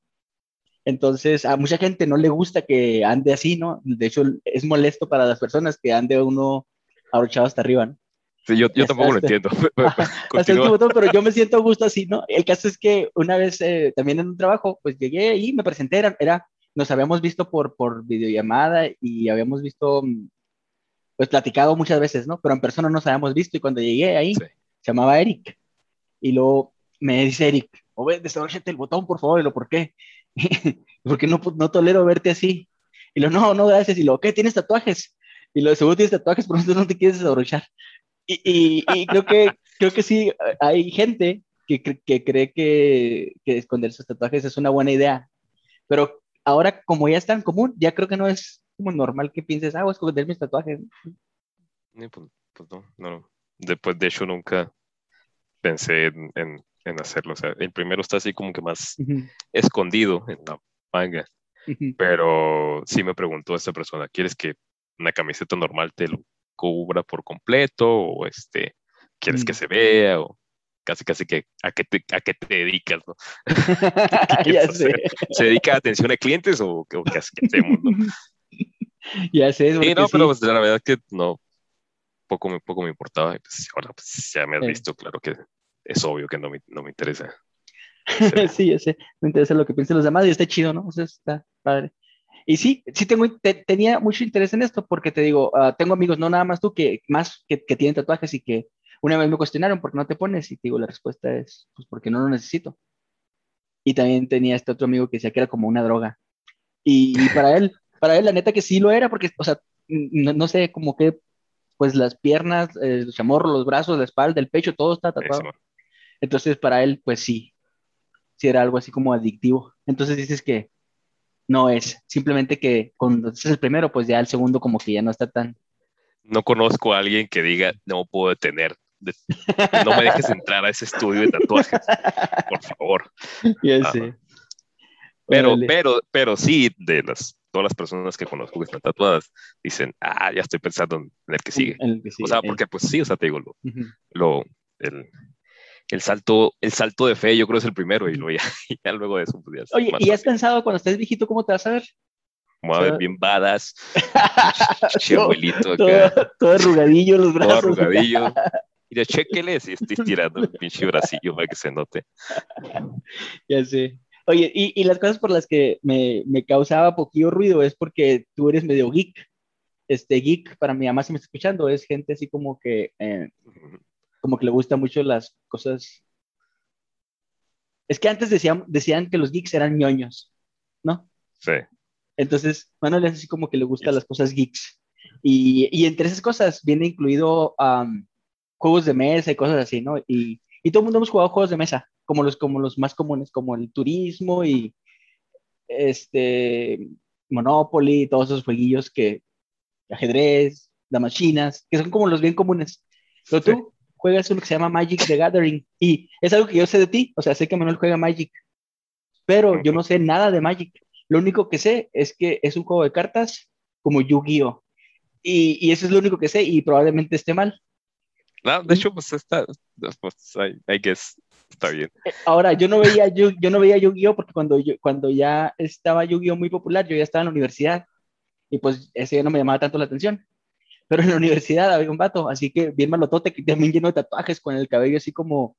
Entonces, a mucha gente no le gusta que ande así, ¿no? De hecho, es molesto para las personas que ande uno abrochado hasta arriba, ¿no? Sí, yo, yo tampoco lo entiendo. <laughs> <laughs> <laughs> hasta el botón, pero yo me siento a gusto así, ¿no? El caso es que una vez eh, también en un trabajo, pues llegué y me presenté, era, era, nos habíamos visto por, por videollamada y habíamos visto mm, pues platicado muchas veces, ¿no? Pero en persona no nos habíamos visto y cuando llegué ahí, se llamaba Eric. Y luego me dice Eric, o ve, el botón, por favor, y lo, ¿por qué? Porque no, no tolero verte así. Y lo, no, no, gracias. Y lo, ¿qué? ¿Tienes tatuajes? Y lo, seguro tienes tatuajes, pero no te quieres desabrochar. Y, y, y, creo, que, creo que sí, hay gente que, que cree que, que esconder sus tatuajes es una buena idea. Pero ahora, como ya es tan común, ya creo que no es como normal que pienses, ah, voy a esconder mis tatuajes. Pues, pues, no, no, Después, de hecho, nunca, pensé en, hacerlo. O sea, el primero está así como que más escondido en la manga. Pero sí me preguntó esta persona, ¿quieres que una camiseta normal te lo cubra por completo? ¿O este, quieres que mm. se vea? O casi casi que a qué te, a qué te dedicas, ¿no? <laughs> ya sé. ¿Se dedica a atención a clientes o, qué, hacemos, no? <laughs> Ya sé. Sí, no, pero pues, la verdad que no, poco, me, poco me importaba. Y pues ahora pues, ya me has visto, claro que es obvio que no me, no me interesa. <laughs> sí, ya sé. Me interesa lo que piensan los demás y está chido, ¿no? O sea, está padre. Y sí, sí tengo, tenía mucho interés en esto porque te digo, ah, tengo amigos, no nada más tú, que más que, que, tienen tatuajes y que una vez me cuestionaron por qué no te pones y te digo, la respuesta es, pues porque no lo necesito. Y también tenía este otro amigo que decía que era como una droga. Y, para él, <laughs> para él la neta que sí lo era porque, o sea, no, sé, como que, pues las piernas, el chamorro, los brazos, la espalda, el pecho, todo está tatuado. Entonces para él, pues sí, sí era algo así como adictivo. Entonces dices que no es, simplemente que cuando es el primero, pues ya el segundo como que ya no está tan... No conozco a alguien que diga, no puedo detener no me dejes entrar a ese estudio de tatuajes, por favor. Ah, pero, pero, pero sí, de las, todas las personas que conozco que están tatuadas, dicen, ah, ya estoy pensando en el que sigue. o sea, porque pues sí, o sea, te digo, lo, el, el, salto, el salto de fe yo creo es el primero y luego ya, <laughs> luego de eso. Pues, Oye, ¿y has pensado cuando estés viejito cómo te vas a ver? Como a ver, bien badas, <laughs> abuelito Todo, todo, arrugadillo los brazos. Todo arrugadillo. <laughs> Mira, chequele si estoy tirando el pinche bracillo para que se note. Ya sé. Oye, y, y las cosas por las que me, me, causaba poquillo ruido es porque tú eres medio geek. Este geek, para mi mamá, si me está escuchando, es gente así como que, eh, como que le gusta mucho las cosas. Es que antes decían, decían que los geeks eran ñoños, ¿no? Sí. Entonces, Manuel es así como que le gustan las cosas geeks. Y, y, entre esas cosas viene incluido juegos de mesa y cosas así, ¿no? Y, y todo el mundo hemos jugado juegos de mesa, como los, como los más comunes, como el turismo y este Monopoly, todos esos jueguillos que ajedrez, damas chinas, que son como los bien comunes. Pero tú juegas uno que se llama Magic the Gathering y es algo que yo sé de ti, o sea, sé que Manuel juega Magic, pero yo no sé nada de Magic. Lo único que sé es que es un juego de cartas como Yu-Gi-Oh! Y, y, eso es lo único que sé y probablemente esté mal. No, de hecho, pues está, pues, I, guess, está bien. Eh, ahora, yo no veía, yo, yo no veía Yu-Gi-Oh! porque cuando, yo, cuando ya estaba Yu-Gi-Oh! muy popular, yo ya estaba en la universidad y pues ese ya no me llamaba tanto la atención. Pero en la universidad había un vato, así que bien malotote, que también lleno de tatuajes, con el cabello así como,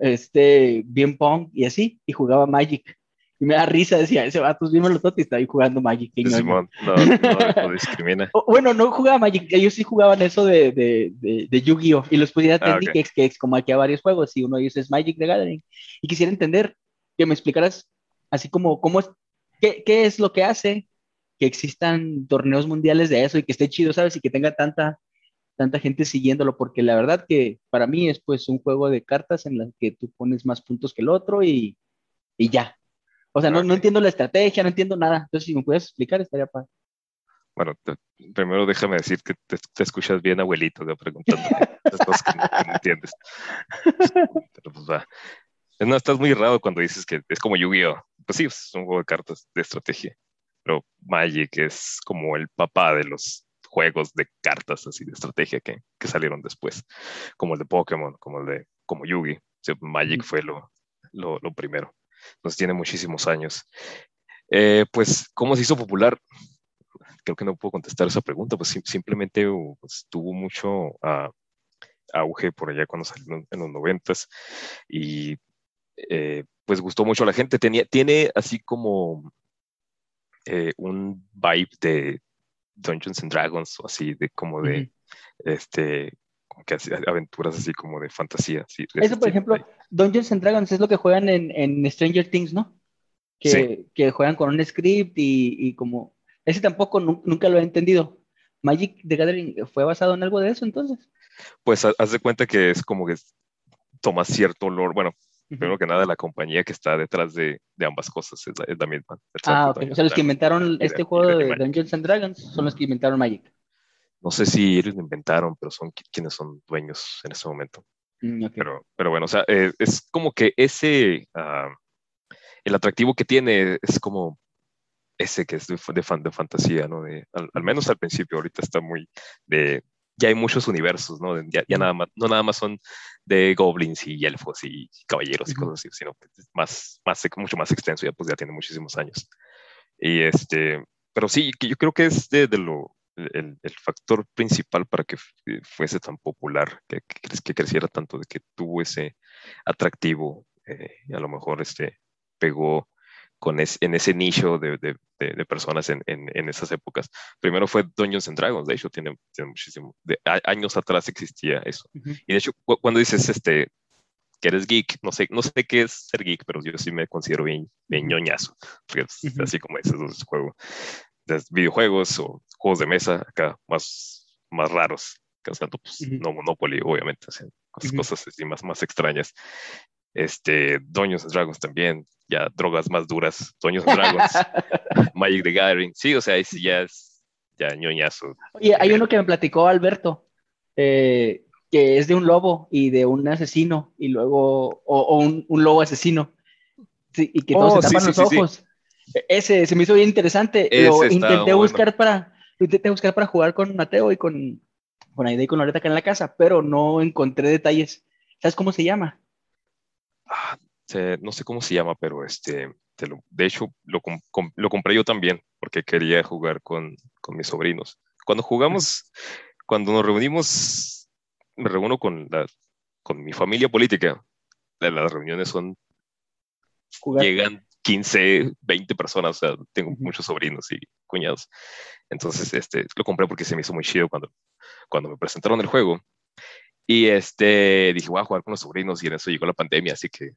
este, bien punk y así, y jugaba Magic. Y me da risa, decía, ese vato es bien y está ahí jugando Magic. no, no, discrimina. <laughs> bueno, no jugaba Magic, ellos sí jugaban eso de, de, de, Yu-Gi-Oh! Y los podía ah, que, que como aquí a varios juegos, y uno de ellos es Magic the Gathering. Y quisiera entender, que me explicaras así como, cómo es, qué, qué es lo que hace que existan torneos mundiales de eso y que esté chido, ¿sabes? Y que tenga tanta, tanta gente siguiéndolo, porque la verdad que para mí es pues un juego de cartas en las que tú pones más puntos que el otro y, y ya, o sea, no, no entiendo la estrategia, no entiendo nada. Entonces, si me puedes explicar, estaría padre. Bueno, primero déjame decir que te, escuchas bien, abuelito, de preguntando <laughs> cosas que no, entiendes. Pero pues va. No, estás muy raro cuando dices que es como Yu-Gi-Oh! Pues sí, es un juego de cartas de estrategia. Pero Magic es como el papá de los juegos de cartas así de estrategia que, que salieron después. Como el de Pokémon, como el de como Yugi. Magic fue lo, lo, lo primero nos tiene muchísimos años. Eh, pues, ¿cómo se hizo popular? Creo que no puedo contestar esa pregunta, pues simplemente pues, tuvo mucho ah, auge por allá cuando salió en los noventas y eh, pues gustó mucho a la gente. Tenía, tiene así como eh, un vibe de Dungeons and Dragons o así, de como de, este, que hace aventuras así como de fantasía. Eso, por ejemplo, Dungeons and Dragons es lo que juegan en, en Stranger Things, ¿no? Que, que, juegan con un script y, y, como... Ese tampoco nunca lo he entendido. Magic the Gathering fue basado en algo de eso entonces. Pues haz de cuenta que es como que toma cierto olor, bueno, primero que nada la compañía que está detrás de, de ambas cosas es la, es la misma. Ah, ok. O sea, los que inventaron este juego de Dungeons and Dragons son los que inventaron Magic no sé si ellos lo inventaron, pero son quienes son dueños en ese momento. Mm, pero, pero bueno, o sea, eh, es como que ese, ah, el atractivo que tiene es como ese que es de, fan, de fantasía, ¿no? De, al, menos al principio, ahorita está muy de, ya hay muchos universos, ¿no? Ya, ya, nada más, no nada más son de goblins y elfos y caballeros y cosas así, sino que más, más, mucho más extenso, ya pues ya tiene muchísimos años. Y este, pero sí, yo creo que es de, de lo, el, el, factor principal para que fuese tan popular, que, que, creciera tanto, de que tuvo ese atractivo, eh, y a lo mejor este, pegó con en ese nicho de, de, de personas en, en, en, esas épocas. Primero fue Dungeons and Dragons, de hecho tiene, tiene muchísimo, de, años atrás existía eso. Y de hecho cuando dices este, que eres geek, no sé, no sé qué es ser geek, pero yo sí me considero bien, bien ñoñazo, así como dices, es juego de videojuegos o juegos de mesa acá más, más raros, tanto pues, no Monopoly, obviamente, cosas, cosas así más, más extrañas. Este, Dungeons and Dragons también, ya drogas más duras, and Dragons, <laughs> Magic the Gathering, sí, o sea, ahí sí ya es ya ñoñazo. Oye, hay uno que me platicó Alberto, eh, que es de un lobo y de un asesino, y luego, o, un, un, lobo asesino, sí, y que todos oh, se tapan los ojos. Ese se me hizo bien interesante. Lo intenté buscar para intenté buscar para jugar con Mateo y con, con Aida y con Loreta acá en la casa, pero no encontré detalles. ¿Sabes cómo se llama? Ah, no sé cómo se llama, pero este, de hecho lo, lo, compré yo también porque quería jugar con, con mis sobrinos. Cuando jugamos, cuando nos reunimos, me reúno con, la, con mi familia política. Las reuniones son llegan 15, 20 personas, o sea, tengo muchos sobrinos y cuñados. Entonces, este, lo compré porque se me hizo muy chido cuando, cuando me presentaron el juego. Y este, dije, voy a jugar con los sobrinos y en eso llegó la pandemia, así que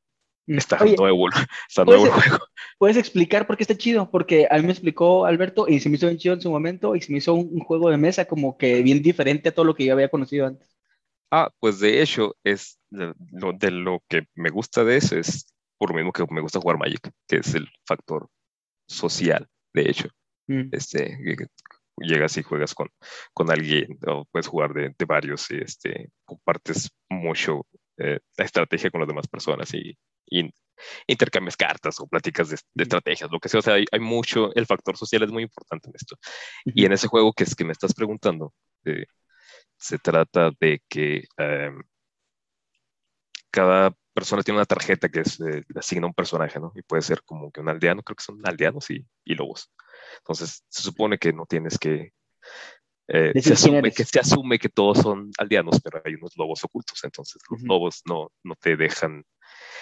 está nuevo, está nuevo el <laughs> juego. ¿Puedes explicar por qué está chido? Porque a mí me explicó Alberto y se me hizo bien chido en su momento y se me hizo un, juego de mesa como que bien diferente a todo lo que yo había conocido antes. Ah, pues de hecho, es lo, de lo que me gusta de eso es por lo mismo que me gusta jugar Magic, que es el factor social, de hecho. Mm. Este, llegas y juegas con, con alguien, o puedes jugar de, de varios, y este, compartes mucho eh, la estrategia con las demás personas y, y intercambias cartas o pláticas de, estrategias, lo que sea. O sea, hay, hay, mucho, el factor social es muy importante en esto. Y en ese juego que es que me estás preguntando, eh, se trata de que em, cada persona tiene una tarjeta que es, eh, le asigna un personaje, ¿no? Y puede ser como que un aldeano, creo que son aldeanos y, y lobos. Entonces, se supone que no tienes que... Eh, se, asume que se asume que todos son aldeanos, pero hay unos lobos ocultos, entonces los lobos no, no te dejan,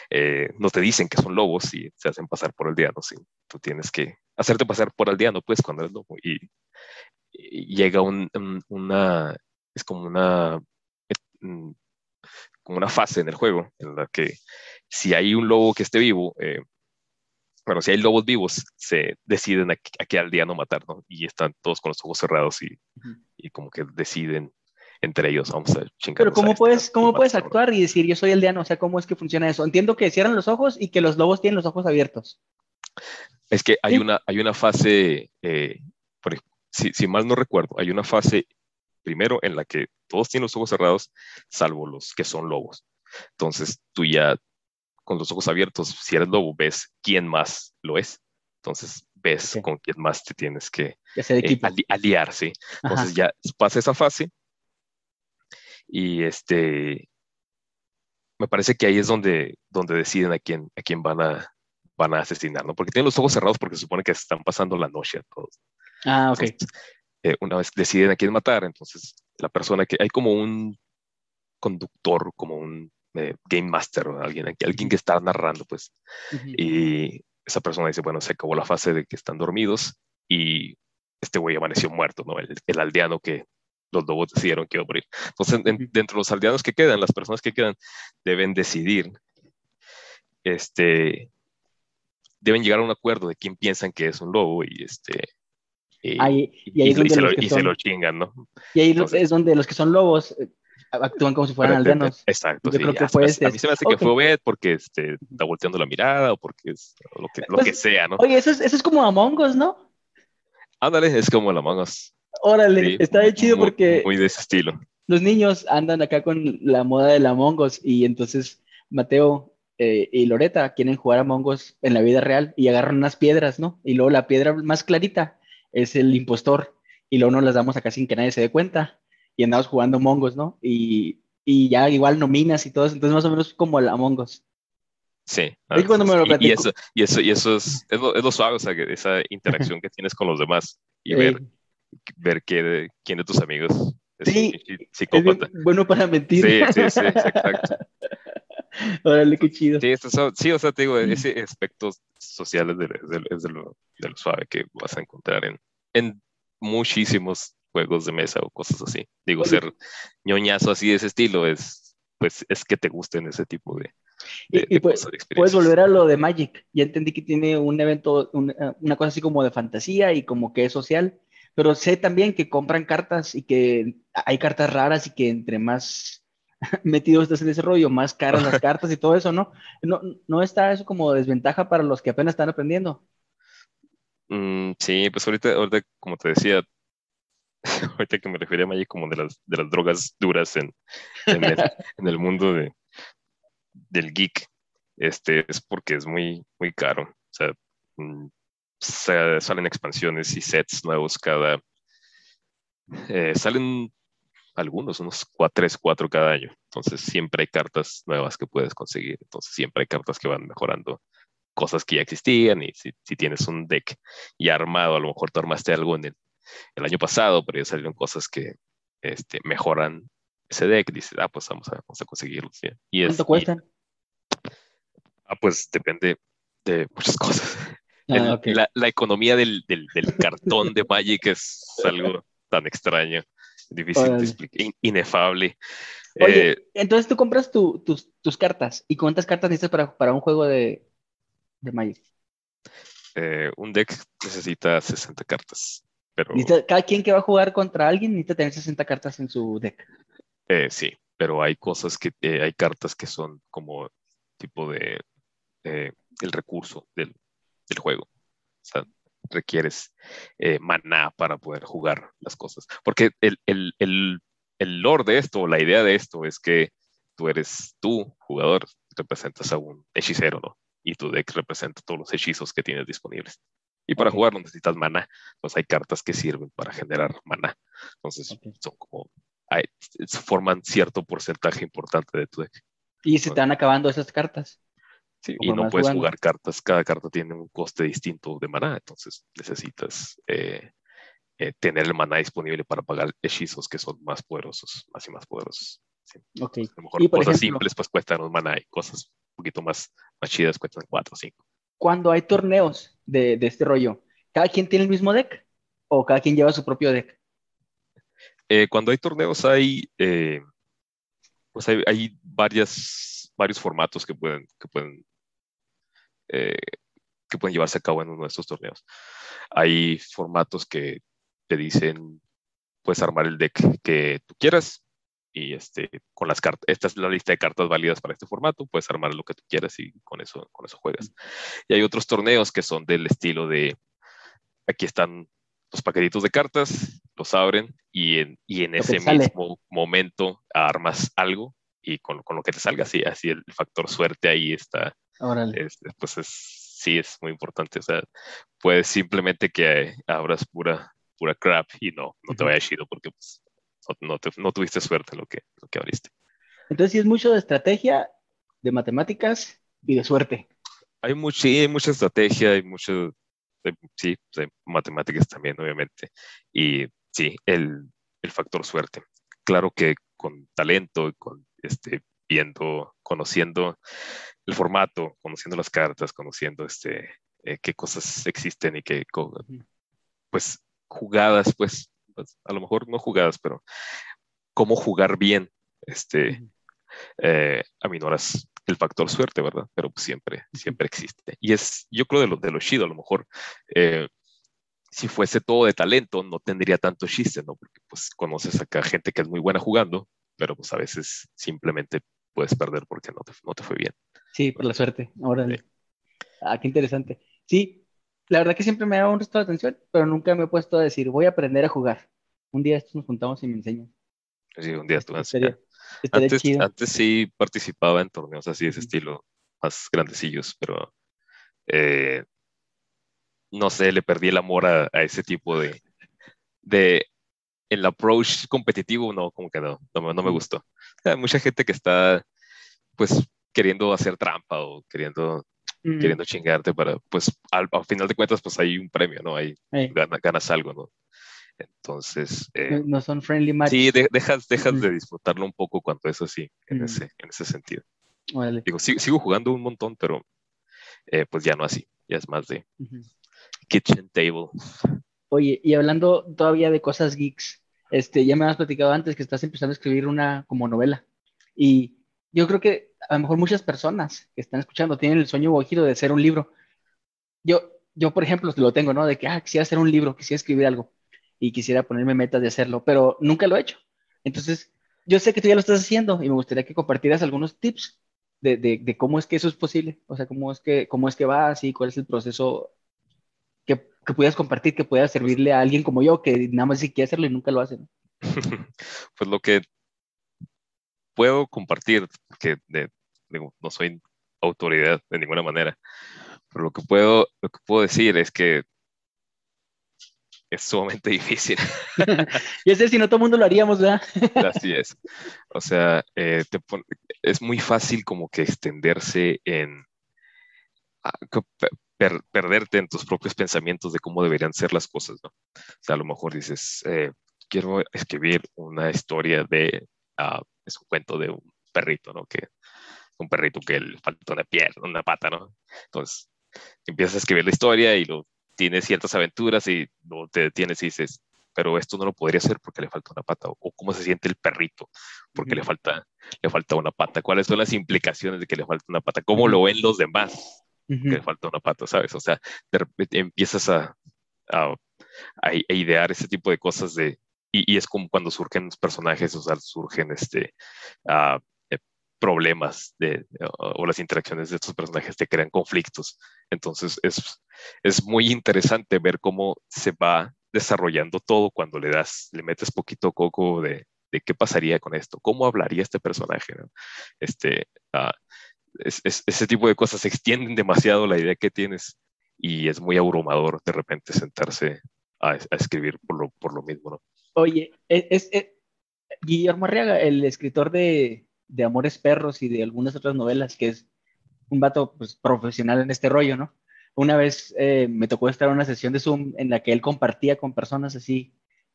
eh, no te dicen que son lobos y se hacen pasar por aldeanos, y tú tienes que hacerte pasar por aldeano, pues, cuando eres lobo, y, llega un, una, es como una mm, como una fase en el juego en la que si hay un lobo que esté vivo, eh, bueno, si hay lobos vivos, se deciden a, qué aldeano matar, ¿no? Y están todos con los ojos cerrados y, y como que deciden entre ellos, vamos a chingar. Pero ¿cómo puedes, cómo puedes actuar y decir yo soy aldeano? O sea, ¿cómo es que funciona eso? Entiendo que cierran los ojos y que los lobos tienen los ojos abiertos. Es que hay, una, hay una fase, eh, si, si, mal no recuerdo, hay una fase primero en la que todos tienen los ojos cerrados, salvo los que son lobos. Entonces tú ya con los ojos abiertos, si eres lobo, ves quién más lo es. Entonces ves con quién más te tienes que eh, aliar, ¿sí? Entonces ya pasa esa fase y este me parece que ahí es donde, donde deciden a quién, a quién van a, van a asesinar, ¿no? Porque tienen los ojos cerrados porque se supone que están pasando la noche a todos. Ah, ok. Eh, una vez deciden a quién matar, entonces la persona que hay como un conductor, como un eh, game master, o alguien, alguien que está narrando, pues, y esa persona dice, bueno, se acabó la fase de que están dormidos y este güey amaneció muerto, ¿no? El, el aldeano que los lobos decidieron que iba a morir. Entonces, dentro de los aldeanos que quedan, las personas que quedan deben decidir, este, deben llegar a un acuerdo de quién piensan que es un lobo y este, y, ahí, y, se, lo, chingan, ¿no? Y ahí es donde los que son lobos eh, actúan como si fueran aldeanos. Exacto. Yo creo que fue este. A mí se me hace que fue Obed porque este, está volteando la mirada o porque es lo que, lo que pues, sea, ¿no? Oye, eso es, eso es como Among Us, ¿no? Ándale, es como el Among Us. Órale, está de chido porque. Muy de ese estilo. los niños andan acá con la moda de la Mongos y entonces Mateo eh, y Loreta quieren jugar a Mongos en la vida real y agarran unas piedras, ¿no? Y luego la piedra más clarita es el impostor y luego nos las damos acá sin que nadie se dé cuenta y andamos jugando Mongos, ¿no? Y, y ya igual nominas y todo eso, entonces más o menos como la Mongos. Sí. y, cuando me lo y, eso, y eso, y eso es, es, lo, suave, o sea, esa interacción que tienes con los demás y <laughs> ver, ver quién de tus amigos sí, psicópata. bueno para mentir. Sí, sí, sí, exacto. <laughs> Órale, qué chido. Sí, sí, o sea, te digo, ese aspecto social es, de, lo, suave que vas a encontrar en, en muchísimos juegos de mesa o cosas así. Digo, ser ñoñazo así de ese estilo es, pues, es que te gusten ese tipo de, y, pues, puedes volver a lo de Magic. Ya entendí que tiene un evento, una cosa así como de fantasía y como que es social, pero sé también que compran cartas y que hay cartas raras y que entre más <laughs> metidos estás en ese rollo, más caras las <laughs> cartas y todo eso, ¿no? ¿no? ¿No está eso como desventaja para los que apenas están aprendiendo? Mm, sí, pues ahorita, ahorita, como te decía, <laughs> ahorita que me refería a Magic como de las, de las drogas duras en, en, el, mundo de, del geek, este, es porque es muy, muy caro. O sea, mm, salen expansiones y sets nuevos cada... Eh, salen algunos, unos 3, 4 cada año. Entonces siempre hay cartas nuevas que puedes conseguir. Entonces siempre hay cartas que van mejorando cosas que ya existían y si, tienes un deck ya armado, a lo mejor te armaste algo en el, el año pasado, pero ya salieron cosas que este, mejoran ese deck. Dices, ah, pues vamos a, vamos a conseguirlos. Y ¿Cuánto cuestan? ah, pues depende de muchas <laughs> cosas. Ah, la, economía del, del, cartón de Magic es algo tan extraño, difícil de explicar, inefable. Oye, eh, entonces tú compras tus, tus, cartas. ¿Y cuántas cartas necesitas para, para un juego de, de Magic? Eh, un deck necesita 60 cartas. Pero... Cada quien que va a jugar contra alguien necesita tener 60 cartas en su deck. Eh, sí, pero hay cosas que hay cartas que son como tipo de el recurso del, del juego. O sea, requieres eh, maná para poder jugar las cosas. Porque el, el, el, el lore de esto, la idea de esto es que tú eres tú, jugador, representas a un hechicero, ¿no? Y tu deck representa todos los hechizos que tienes disponibles. Y para jugar no necesitas maná. Pues hay cartas que sirven para generar maná. Entonces son como, forman cierto porcentaje importante de tu deck. Y se te van acabando esas cartas y no puedes jugar cartas, cada carta tiene un coste distinto de maná, entonces necesitas eh, eh, tener el maná disponible para pagar hechizos que son más poderosos, más y más poderosos. A lo mejor cosas simples pues cuestan un maná y cosas un poquito más, más chidas cuestan 4 o 5. Cuando hay torneos de, de, este rollo, ¿cada quien tiene el mismo deck? ¿O cada quien lleva su propio deck? Eh, cuando hay torneos hay, pues hay, hay varias, varios formatos que pueden, que pueden eh, que pueden llevarse a cabo en uno de estos torneos. Hay formatos que te dicen, puedes armar el deck que tú quieras y este, con las cartas, esta es la lista de cartas válidas para este formato, puedes armar lo que tú quieras y con eso, con eso juegas. Y hay otros torneos que son del estilo de, aquí están los paquetitos de cartas, los abren y en, y en ese mismo momento armas algo y con, con, lo que te salga, así, así el factor suerte ahí está este, pues sí, es muy importante. O sea, puedes simplemente que abras pura, pura crap y no, no te vaya chido porque pues, no, no, tuviste suerte en lo que, lo que abriste. Entonces sí es mucho de estrategia, de matemáticas y de suerte. Hay, mucho, sí, hay mucha estrategia, hay mucho, sí, de matemáticas también, obviamente. Y sí, el, el factor suerte. Claro que con talento, con este, viendo, conociendo el formato, conociendo las cartas, conociendo este, eh, qué cosas existen y qué, pues, jugadas, pues, pues, a lo mejor no jugadas, pero cómo jugar bien, este, eh, aminoras el factor suerte, ¿verdad? Pero pues, siempre, siempre existe. Y es, yo creo de lo, de lo chido, a lo mejor, eh, si fuese todo de talento, no tendría tanto chiste, ¿no? Porque pues conoces acá gente que es muy buena jugando, pero pues a veces simplemente puedes perder porque no te, no te fue bien. Sí, por la suerte. Ahora, ah, qué interesante. Sí, la verdad que siempre me ha dado un resto de atención, pero nunca me he puesto a decir, voy a aprender a jugar. Un día estos nos juntamos y me enseñan. Sí, un día tú antes, antes sí participaba en torneos así de ese estilo, más grandecillos, pero eh, no sé, le perdí el amor a, ese tipo de, de, el approach competitivo, no, como que no, no, me gustó. Hay mucha gente que está, pues, queriendo hacer trampa o queriendo, queriendo chingarte para, pues, al, final de cuentas, pues hay un premio, ¿no? Hay, ganas algo, ¿no? Entonces... Eh, no son friendly matches. Sí, dejas, dejas de disfrutarlo un poco cuando es así, en, ese, en ese sentido. Digo, sigo, jugando un montón, pero eh, pues ya no así, ya es más de kitchen table. Oye, y hablando todavía de cosas geeks, este, ya me has platicado antes que estás empezando a escribir una como novela. Y yo creo que a lo mejor muchas personas que están escuchando tienen el sueño guajiro de hacer un libro. Yo, yo, por ejemplo, lo tengo, ¿no? De que, ah, quisiera hacer un libro, quisiera escribir algo y quisiera ponerme metas de hacerlo, pero nunca lo he hecho. Entonces, yo sé que tú ya lo estás haciendo y me gustaría que compartieras algunos tips de, de, cómo es que eso es posible, o sea, cómo es que, cómo es que va, así, cuál es el proceso que, que pudieras compartir, que pueda servirle a alguien como yo, que nada más si quiere hacerlo y nunca lo hace. <laughs> pues lo que puedo compartir, porque no soy autoridad de ninguna manera, pero lo que puedo, lo que puedo decir es que es sumamente <laughs> difícil. <laughs> y es si no todo el mundo lo haríamos, ¿verdad? Así es. O sea, eh, es muy fácil como que extenderse en ah, perderte en tus propios pensamientos de cómo deberían ser las cosas, ¿no? O sea, a lo mejor dices, eh, quiero escribir una historia de, uh, es un cuento de un perrito, ¿no? Que un perrito que le falta una pierna, una pata, ¿no? Entonces, empiezas a escribir la historia y lo tiene ciertas aventuras y no te detienes y dices, pero esto no lo podría hacer porque le falta una pata, o cómo se siente el perrito porque le, falta, le falta una pata, cuáles son las implicaciones de que le falta una pata, cómo lo ven los demás que le falta una pata, ¿sabes? O sea, de repente empiezas a, a, a, idear ese tipo de cosas de, y, y, es como cuando surgen los personajes, o sea, surgen este, uh, problemas de, o, las interacciones de estos personajes te crean conflictos. Entonces es, es muy interesante ver cómo se va desarrollando todo cuando le das, le metes poquito coco de, de qué pasaría con esto, cómo hablaría este personaje. Este, uh, es, ese tipo de cosas extienden demasiado la idea que tienes y es muy abrumador de repente sentarse a, escribir por lo, por lo mismo. Oye, es, es Guillermo Arriaga, el escritor de, de Amores Perros y de algunas otras novelas, que es un vato pues, profesional en este rollo, ¿no? Una vez eh, me tocó estar en una sesión de Zoom en la que él compartía con personas así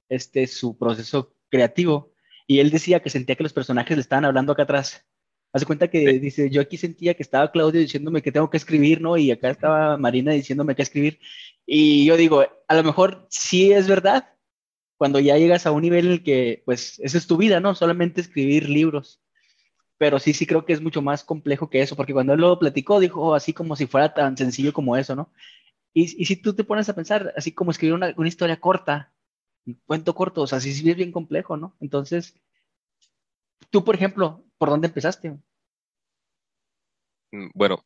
este, su proceso creativo y él decía que sentía que los personajes le estaban hablando acá atrás. Hace cuenta que dice, yo aquí sentía que estaba Claudio diciéndome que tengo que escribir, ¿no? Y acá estaba Marina diciéndome que escribir. Y yo digo, a lo mejor sí es verdad, cuando ya llegas a un nivel en el que, pues, esa es tu vida, ¿no? Solamente escribir libros pero sí, sí creo que es mucho más complejo que eso, porque cuando él lo platicó, dijo oh, así como si fuera tan sencillo como eso, ¿no? Y, y si tú te pones a pensar, así como escribir una, una historia corta, un cuento corto, o sea, sí, sí es bien complejo, ¿no? Entonces, tú, por ejemplo, ¿por dónde empezaste? Mm, bueno,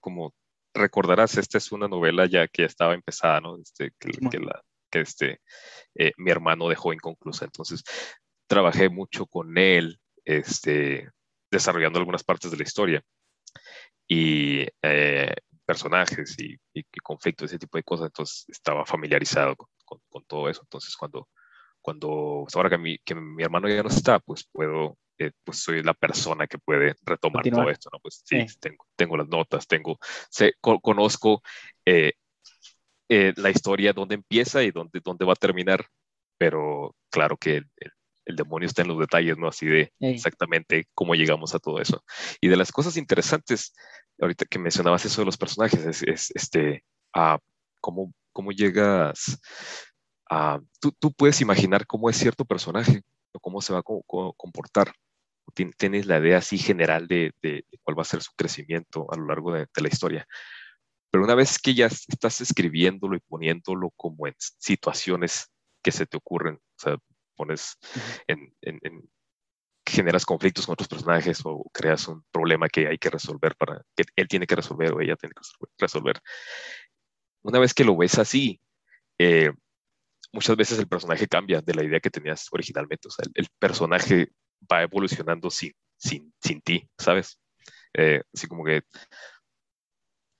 como recordarás, esta es una novela ya que estaba empezada, ¿no? Este, que, que, la, que este, eh, mi hermano dejó inconclusa. Entonces, trabajé mucho con él este, desarrollando algunas partes de la historia y eh, personajes y, y, conflictos, ese tipo de cosas, entonces estaba familiarizado con, con, todo eso. Entonces, cuando, cuando pues, ahora que mi, que mi hermano ya no está, pues puedo, eh, pues soy la persona que puede retomar todo esto, ¿no? Pues sí, Tengo, tengo las notas, tengo, sé, conozco eh, la historia, dónde empieza y dónde, dónde va a terminar, pero claro que el, el demonio está en los detalles, ¿no? Así de exactamente cómo llegamos a todo eso. Y de las cosas interesantes, ahorita que mencionabas eso de los personajes, es, este, a cómo, cómo llegas a... Tú, tú, puedes imaginar cómo es cierto personaje o cómo se va a comportar. Tienes la idea así general de, de, cuál va a ser su crecimiento a lo largo de, de la historia. Pero una vez que ya estás escribiéndolo y poniéndolo como en situaciones que se te ocurren, o sea, pones en, generas conflictos con otros personajes o creas un problema que hay que resolver para que él tiene que resolver o ella tiene que resolver. Una vez que lo ves así, eh, muchas veces el personaje cambia de la idea que tenías originalmente. O sea, el, personaje va evolucionando sin, sin, sin ti, ¿sabes? Eh, así como que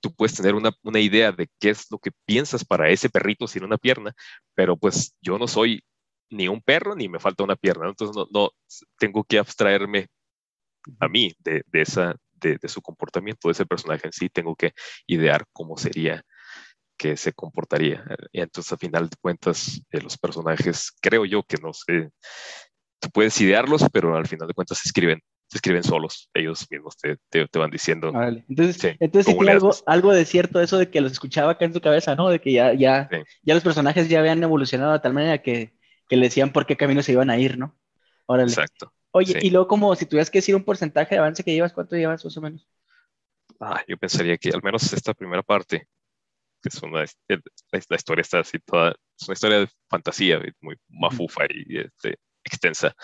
tú puedes tener una, una, idea de qué es lo que piensas para ese perrito sin una pierna, pero pues yo no soy ni un perro ni me falta una pierna, entonces no, no tengo que abstraerme a mí de, de esa, de, su comportamiento, de ese personaje en sí, tengo que idear cómo sería que se comportaría. Y entonces, a final de cuentas, eh, los personajes, creo yo que no sé, tú puedes idearlos, pero al final de cuentas se escriben, se escriben solos, ellos mismos te, te, van diciendo. Entonces, entonces tiene algo, algo de cierto eso de que los escuchaba acá en tu cabeza, ¿no? De que ya, ya, ya los personajes ya habían evolucionado de tal manera que, que le decían por qué camino se iban a ir, ¿no? Órale. Exacto. Oye, y luego como si tuvieras que decir un porcentaje de avance que llevas, ¿cuánto llevas más o menos? Ah, yo pensaría que al menos esta primera parte, es una, la, historia está así toda, es una historia de fantasía, muy mafufa y este, extensa.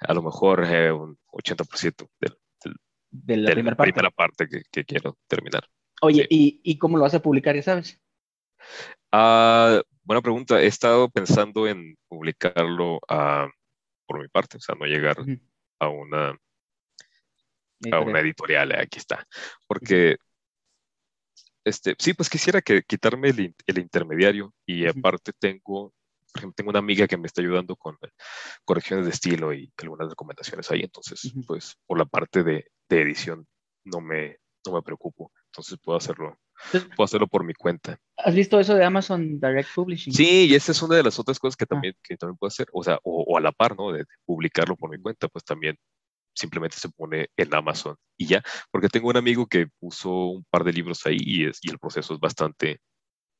A lo mejor eh, un 80% del, de la, primera, parte. primera parte, que, quiero terminar. Oye, ¿y, ¿y, cómo lo vas a publicar, ya sabes? Ah, buena pregunta. He estado pensando en publicarlo ah, por mi parte, o sea, no llegar a una a una editorial, aquí está. Porque este, sí, pues quisiera que, quitarme el, el intermediario y aparte tengo, por ejemplo, tengo una amiga que me está ayudando con correcciones de estilo y algunas recomendaciones ahí, entonces, pues por la parte de, de, edición no me, no me preocupo, entonces puedo hacerlo. puedo hacerlo por mi cuenta. ¿Has visto eso de Amazon Direct Publishing? Sí, y esa es una de las otras cosas que ah. también, que también puedo hacer, o sea, o, o a la par, ¿no? De, publicarlo por mi cuenta, pues también simplemente se pone en Amazon y ya, porque tengo un amigo que puso un par de libros ahí y, es, y el proceso es bastante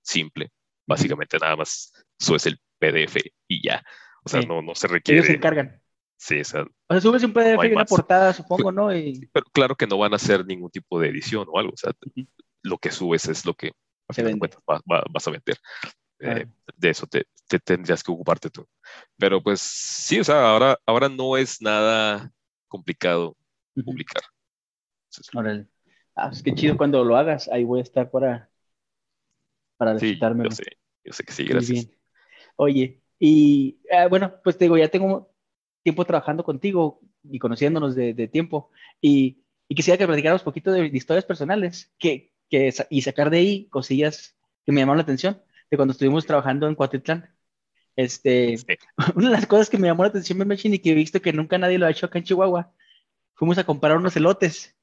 simple. Básicamente nada más subes el PDF y ya. O sea, no, no se requiere. Ellos se encargan. Sí, o sea, o sea subes un PDF y una portada, supongo, ¿no? Pero claro que no van a hacer ningún tipo de edición o algo. O sea, lo que subes es lo que vas a vender. Eh, de eso te, te, tendrías que ocuparte tú. Pero pues sí, o sea, ahora, ahora no es nada complicado publicar. Órale. Ah, pues qué chido cuando lo hagas. Ahí voy a estar para, para sí, yo sé, yo sé que sí, gracias. Oye, y ah, bueno, pues te digo, ya tengo tiempo trabajando contigo y conociéndonos de, de tiempo. Y, y, quisiera que platicáramos un poquito de, historias personales que, que, y sacar de ahí cosillas que me llamaron la atención de cuando estuvimos trabajando en Cuatitlán. Este, <laughs> una de las cosas que me llamó la atención, Machine, y que he visto que nunca nadie lo ha hecho acá en Chihuahua, fuimos a comprar unos elotes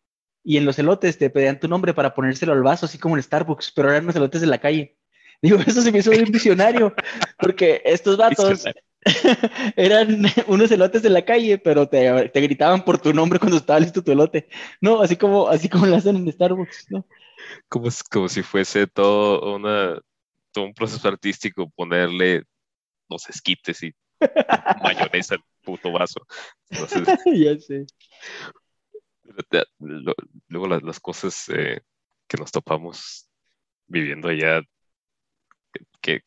y en los elotes te pedían tu nombre para ponérselo al vaso, así como en Starbucks, pero eran unos elotes de la calle. Digo, eso se me hizo bien visionario, porque estos vatos <laughs> eran unos elotes de la calle, pero te, te, gritaban por tu nombre cuando estaba listo tu elote. No, así como, así como lo hacen en Starbucks, ¿no? Como, como si fuese todo, una, todo un proceso artístico ponerle los esquites y <laughs> mayonesa el puto vaso. <laughs> ya sé. Luego las, cosas eh, que nos topamos viviendo allá, que,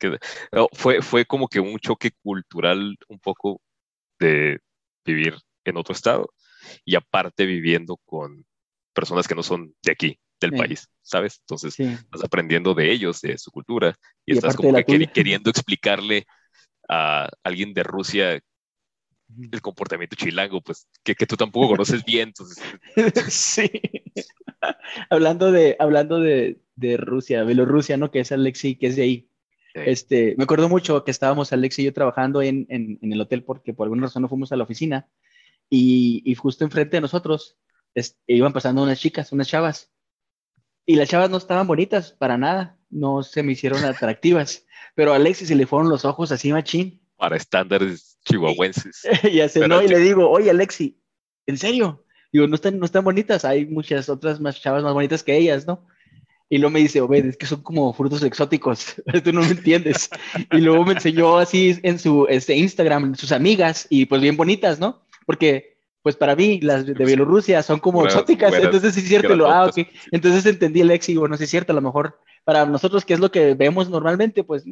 fue, fue como que un choque cultural un poco de vivir en otro estado y aparte viviendo con personas que no son de aquí, del país, ¿sabes? Entonces, estás aprendiendo de ellos, de su cultura, y, estás como que queriendo explicarle a alguien de Rusia el comportamiento chilango, pues que, que tú tampoco conoces bien. Entonces... <laughs> sí. hablando de, hablando de, de, Rusia, Bielorrusia, ¿no? Que es Alexi, que es de ahí. Este, me acuerdo mucho que estábamos Alexi y yo trabajando en, en, en, el hotel porque por alguna razón no fuimos a la oficina y, y justo enfrente de nosotros iban pasando unas chicas, unas chavas. Y las chavas no estaban bonitas para nada, no se me hicieron atractivas. <laughs> Pero a Alexis se le fueron los ojos así machín. Para estándares chihuahuenses. <laughs> y se no, y le digo, oye Alexi, ¿en serio? Digo, no están, no están bonitas, hay muchas otras más chavas más bonitas que ellas, ¿no? Y luego me dice, Obed, es que son como frutos exóticos, <laughs> tú no me entiendes. y luego me enseñó así en su este, Instagram, sus amigas, y pues bien bonitas, ¿no? Porque, pues para mí, las de Bielorrusia son como exóticas, entonces sí es cierto, lo, ah, ok. Entonces entendí Alexi, bueno, sí es cierto, a lo mejor para nosotros, que es lo que vemos normalmente, pues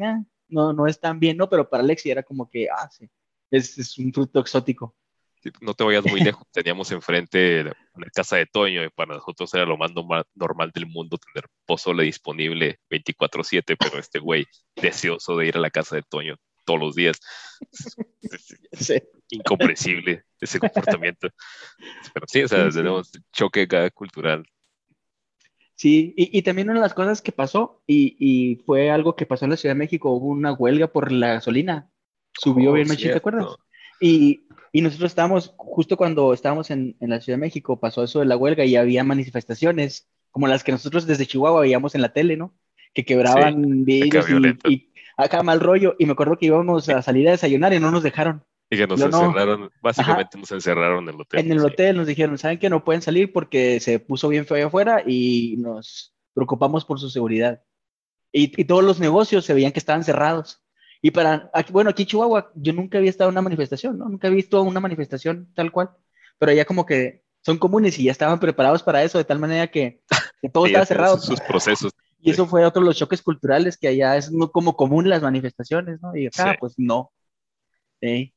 no, no es tan bien, ¿no? Pero para Alexi era como que, ah, sí, es, es un fruto exótico. no te vayas muy lejos, teníamos enfrente la casa de Toño y para nosotros era lo más normal, del mundo tener pozole disponible 24/7, pero este güey deseoso de ir a la casa de Toño todos los días. <laughs> Es, incomprensible ese comportamiento. Pero sí, o sea, tenemos choque cultural. Sí, y, y, también una de las cosas que pasó, y, y, fue algo que pasó en la Ciudad de México, hubo una huelga por la gasolina. Subió oh, bien machín, ¿te acuerdas? Y, y, nosotros estábamos, justo cuando estábamos en, en, la Ciudad de México, pasó eso de la huelga y había manifestaciones como las que nosotros desde Chihuahua veíamos en la tele, ¿no? Que quebraban vidrios y, acá mal rollo. Y me acuerdo que íbamos a salir a desayunar y no nos dejaron. Y que nos encerraron, básicamente nos encerraron en el hotel. En el hotel nos dijeron, ¿saben que no pueden salir porque se puso bien feo afuera y nos preocupamos por su seguridad? Y, y, todos los negocios se veían que estaban cerrados. Y para, aquí, bueno, aquí en Chihuahua, yo nunca había estado en una manifestación, ¿no? Nunca he visto una manifestación tal cual, pero ya como que son comunes y ya estaban preparados para eso, de tal manera que, todo estaba cerrado. Sus procesos. Y eso fue otro de los choques culturales que allá es como común las manifestaciones, ¿no? Y acá, pues no. Sí,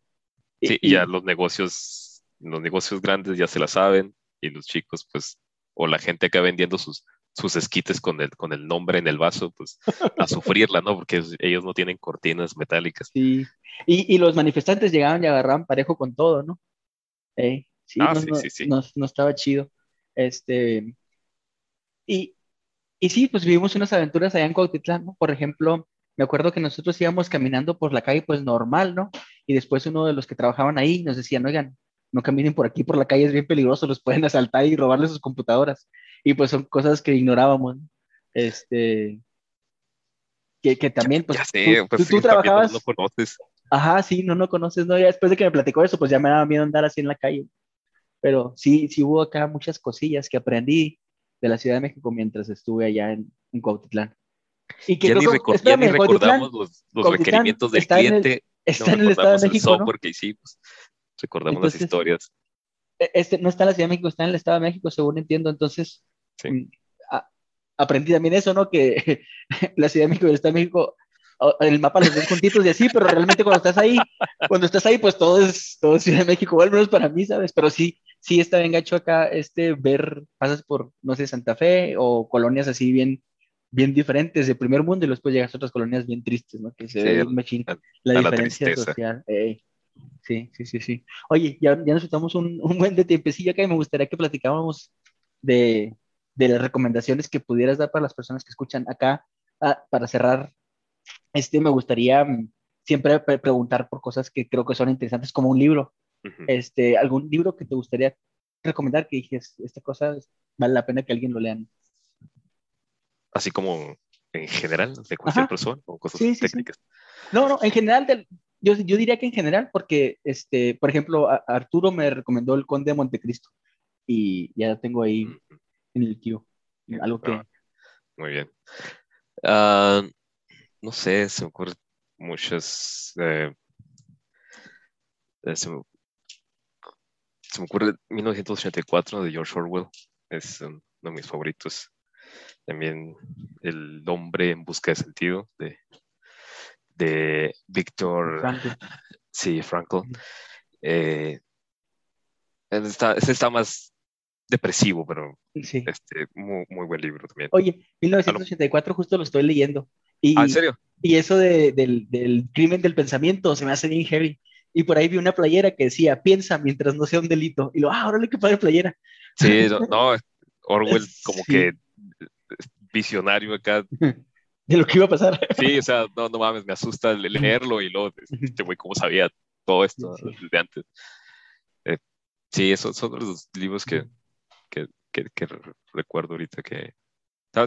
y, ya los negocios, los negocios grandes ya se la saben y los chicos, pues, o la gente acá vendiendo sus, sus esquites con el, con el nombre en el vaso, pues, a sufrirla, ¿no? Porque ellos no tienen cortinas metálicas. Sí, y, y los manifestantes llegaban y agarraban parejo con todo, ¿no? Sí, ah, no, sí, sí, no, no, estaba chido. Este, y, y sí, pues vivimos unas aventuras allá en Cuautitlán, ¿no? Por ejemplo, me acuerdo que nosotros íbamos caminando por la calle, pues normal, ¿no? Y después uno de los que trabajaban ahí nos decía, oigan, no caminen por aquí, por la calle es bien peligroso, los pueden asaltar y robarle sus computadoras. Y pues son cosas que ignorábamos. Este, que, que también, pues, tú, pues, tú, trabajabas. No conoces. Ajá, sí, no, no conoces, no, ya después de que me platicó eso, pues ya me daba miedo andar así en la calle. Pero sí, sí hubo acá muchas cosillas que aprendí de la Ciudad de México mientras estuve allá en, en Cuautitlán. Y que ya, ni, recordamos los, los requerimientos del cliente. está en el Estado de México. ¿no? Porque sí, pues, recordamos las historias. E, este no está en la Ciudad de México, está en el Estado de México, según entiendo. Entonces, mm, aprendí también eso, ¿no? Que <laughs> la Ciudad de México y el Estado de México, el mapa los ven juntitos y así, pero realmente cuando estás ahí, cuando estás ahí, pues todo es, todo es Ciudad de México, al menos para mí, ¿sabes? Pero sí, sí está bien gacho acá, este, ver, pasas por, no sé, Santa Fe o colonias así bien bien diferentes de primer mundo y después llegas a otras colonias bien tristes, ¿no? Que se ve la, diferencia social. Sí, sí, sí, sí. Oye, ya, ya nos estamos un, <laughs> un buen de tiempecillo acá y me gustaría que platicáramos de, de las recomendaciones que pudieras dar para las personas que escuchan acá. Ah, para cerrar, este, me gustaría mm, siempre preguntar por cosas que creo que son interesantes, como un libro. este, ¿Algún libro que te gustaría recomendar que dijes, esta cosa vale la pena que alguien lo lea? así como en general de cualquier persona o cosas técnicas. No, no, en general, yo, yo, diría que en general, porque, este, por ejemplo, Arturo me recomendó el Conde de Montecristo y ya tengo ahí en el queue algo que... Ah, muy bien. Ah, no sé, se me ocurren muchas... Eh, eh, se, me, se, me, ocurre 1984 de George Orwell, es uno de mis favoritos también El hombre en busca de sentido de, de Víctor sí, Frankl. Eh, está, está más depresivo, pero este, muy, muy, buen libro también. Oye, 1984 justo lo estoy leyendo. Y, ¿Ah, ¿En serio? Y eso de, del, del, crimen del pensamiento se me hace bien heavy. Y por ahí vi una playera que decía, piensa mientras no sea un delito. Y lo, ah, órale, qué padre playera. Sí, no, Orwell <laughs> como que visionario acá. <laughs> De lo que iba a pasar. Sí, o sea, no, no mames, me asusta leerlo y luego este güey cómo sabía todo esto desde antes. Eh, sí, esos son los libros que, que, que, recuerdo ahorita que...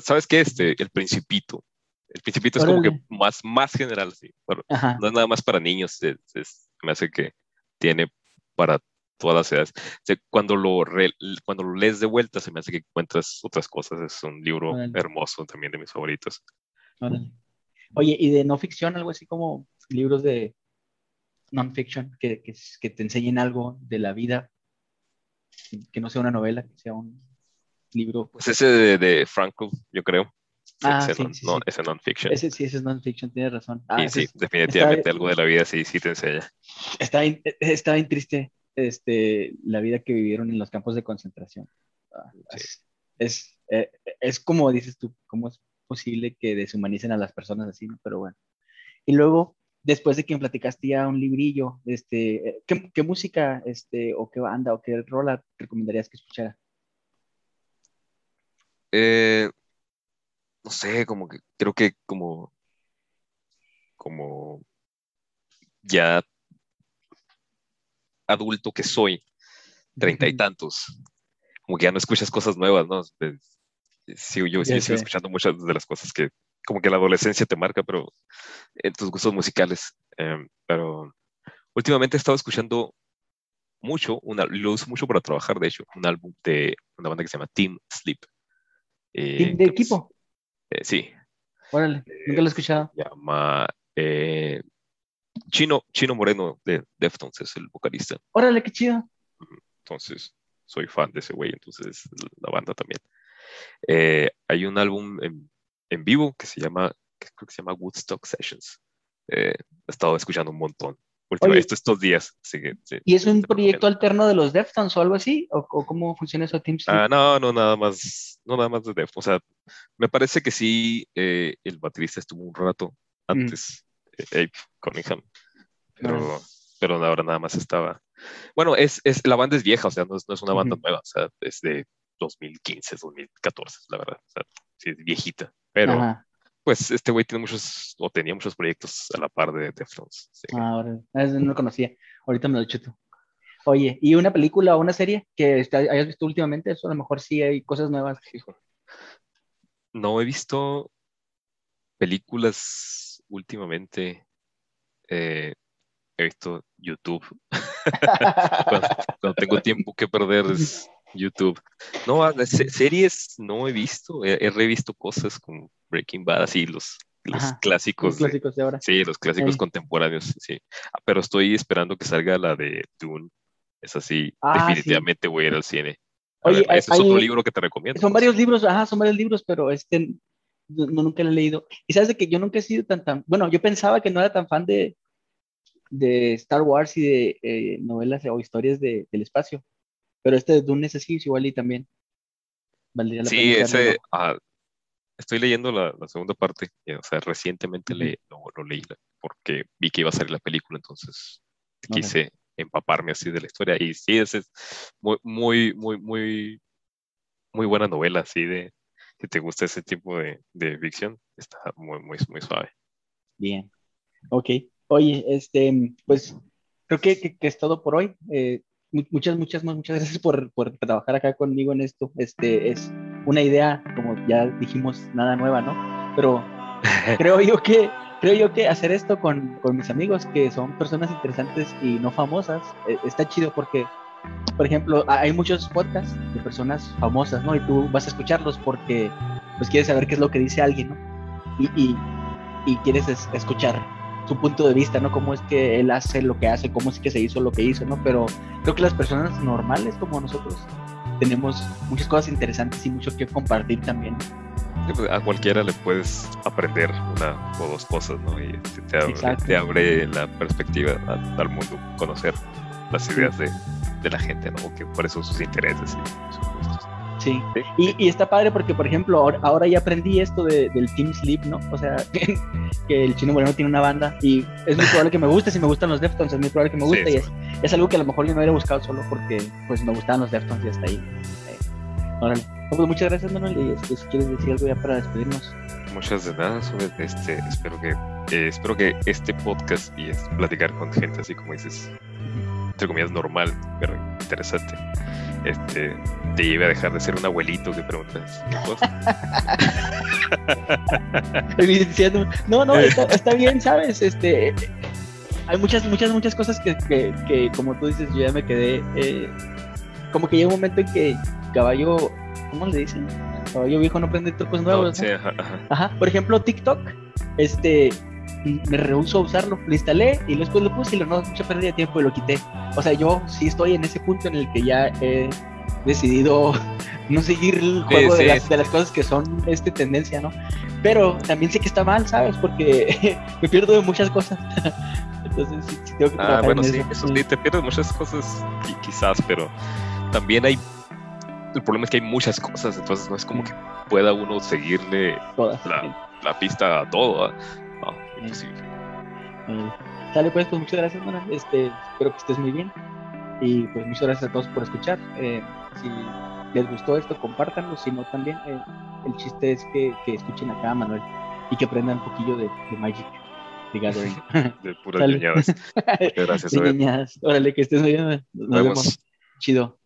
¿Sabes qué? Este, El Principito. El Principito es como que más, más general, sí. no es nada más para niños, me hace que tiene para todas las edades. cuando, lo cuando lo lees de vuelta, se me hace que encuentras otras cosas. Es un libro hermoso también de mis favoritos. Oye, ¿y de no ficción, algo así como libros de non-fiction que, que, te enseñen algo de la vida? Que no sea una novela, que sea un libro. Pues ese de, de yo creo. Ah, ese, sí, no, ese non-fiction. Ese sí, ese es non-fiction, tienes razón. Ah, sí, definitivamente algo de la vida sí, sí te enseña. Está bien, está bien triste este, la vida que vivieron en los campos de concentración. Ah, es, eh, es, como dices tú, ¿cómo es posible que deshumanicen a las personas así? Pero bueno. Y luego, después de que me platicaste ya un librillo, este, ¿qué, música, este, o qué banda, o qué rola recomendarías que escuchara? Eh, no sé, como que creo que como, como ya adulto que soy, treinta y tantos, como que ya no escuchas cosas nuevas, ¿no? Sí, yo sí, sigo escuchando muchas de las cosas que como que la adolescencia te marca, pero en tus gustos musicales. Em, pero últimamente he estado escuchando mucho, una, lo uso mucho para trabajar, de hecho, un álbum de una banda que se llama Team Sleep. Eh, ¿Team de equipo? Eh, sí. Órale, nunca lo he escuchado. Se llama eh, Chino, Chino Moreno de Deftones, es el vocalista. Órale, qué chido. Entonces, soy fan de ese güey, entonces la banda también. Hay un álbum en en vivo que se llama, creo que se llama Woodstock Sessions. Eh, he estado escuchando un montón. Últimamente, estos días. ¿Y es un proyecto alterno de los Deftones o algo así? ¿O, cómo funciona eso, Team Ah, no, no, nada más, no nada más de Deftones. O sea, me parece que sí, eh, el baterista estuvo un rato antes, mm. Abe Cunningham, pero, pero ahora nada más estaba. Bueno, es, es, la banda es vieja, o sea, no es, no es una banda nueva, o sea, es de 2015, 2014, la verdad. O sea, sí, es viejita. Pero, pues, este güey tiene muchos, o tenía muchos proyectos a la par de Deftones. Ah, ahora, no lo conocía. Ahorita me lo chuto. Oye, ¿y una película o una serie que hayas visto últimamente? Eso a lo mejor sí hay cosas nuevas. No he visto películas últimamente. Eh, he visto YouTube. <laughs> cuando, tengo tiempo que perder es YouTube. No, series no he visto, he, revisto cosas como Breaking Bad, así los, los clásicos. Los clásicos de, ahora. Sí, los clásicos contemporáneos, sí. Ah, pero estoy esperando que salga la de Dune. Es así, ah, definitivamente voy a ir al cine. Oye, ese es otro libro que te recomiendo. Son varios libros, ajá, son varios libros, pero este no, nunca lo he leído. Y sabes de que yo nunca he sido tan, tan, bueno, yo pensaba que no era tan fan de, de Star Wars y de eh, novelas o historias de, del espacio. Pero este de Dune es igual y también. Valdría la sí, ese. Ah, estoy leyendo la, segunda parte. O sea, recientemente le, lo, leí porque vi que iba a salir la película, entonces quise empaparme así de la historia. Y sí, es, es muy, muy, muy, muy, muy buena novela, así de. Si te gusta ese tipo de, de ficción, está muy, muy, muy suave. Bien. Ok. Oye, este, pues creo que, que, es todo por hoy. Eh, muchas, muchas, muchas gracias por, por, trabajar acá conmigo en esto. Este es una idea, como ya dijimos, nada nueva, ¿no? Pero <laughs> creo yo que, creo yo que hacer esto con, con mis amigos, que son personas interesantes y no famosas, eh, está chido porque, por ejemplo, hay muchos podcasts de personas famosas, ¿no? Y tú vas a escucharlos porque, pues, quieres saber qué es lo que dice alguien, ¿no? Y, y, y quieres escuchar su punto de vista, ¿no? Cómo es que él hace lo que hace, cómo es que se hizo lo que hizo, ¿no? Pero creo que las personas normales como nosotros tenemos muchas cosas interesantes y mucho que compartir también. Pues, a cualquiera le puedes aprender una o dos cosas, ¿no? Y te, abre, la perspectiva al mundo, conocer las ideas de, de, la gente, ¿no? Que por eso sus intereses y sus Sí. Y, y, está padre porque, por ejemplo, ahora, ahora ya aprendí esto de, del Team Sleep, ¿no? O sea, <laughs> que, el chino moreno tiene una banda y es muy probable que me guste, si me gustan los Deftones, es muy probable que me guste y es, es, algo que a lo mejor yo no hubiera buscado solo porque pues me gustaban los Deftones y hasta ahí. Eh, pues, muchas gracias, Manuel, y este, si quieres decir algo ya para despedirnos. Muchas de nada, este, espero que eh, espero que este podcast y platicar con gente así como dices, entre comillas normal, pero interesante, este, te lleve a dejar de ser un abuelito que preguntas <laughs> no, no, <laughs> está, bien, ¿sabes? Este, hay muchas, muchas, muchas cosas que, que, como tú dices, yo ya me quedé, eh, como que llega un momento en que caballo, ¿cómo le dicen? Caballo viejo no prende trucos nuevos. ajá. Por ejemplo, TikTok, este, me rehuso a usarlo. Lo instalé y después lo puse y lo no mucha pérdida de tiempo y lo quité. O sea, yo sí estoy en ese punto en el que ya he decidido <laughs> no seguir el juego de, las, de, las, cosas que son este tendencia, ¿no? Pero también sé que está mal, ¿sabes? Porque <laughs> me pierdo de muchas cosas. <laughs> Entonces, sí, tengo que Ah, bueno, sí, eso sí, te pierdes muchas cosas, quizás, pero también hay. El problema es que hay muchas cosas, entonces no es como que pueda uno seguirle la, la, pista a todo. ¿Ah? sale pues, pues muchas gracias, Manuel. Este, espero que estés muy bien. Y pues muchas gracias a todos por escuchar. Eh, si les gustó esto, compártanlo. Si no, también eh, el chiste es que, que, escuchen acá a Manuel y que aprendan un poquillo de, de Magic. De Gathering. <laughs> de puras niñadas. gracias. <laughs> Órale, que estés muy bien. Nos, vemos. Chido.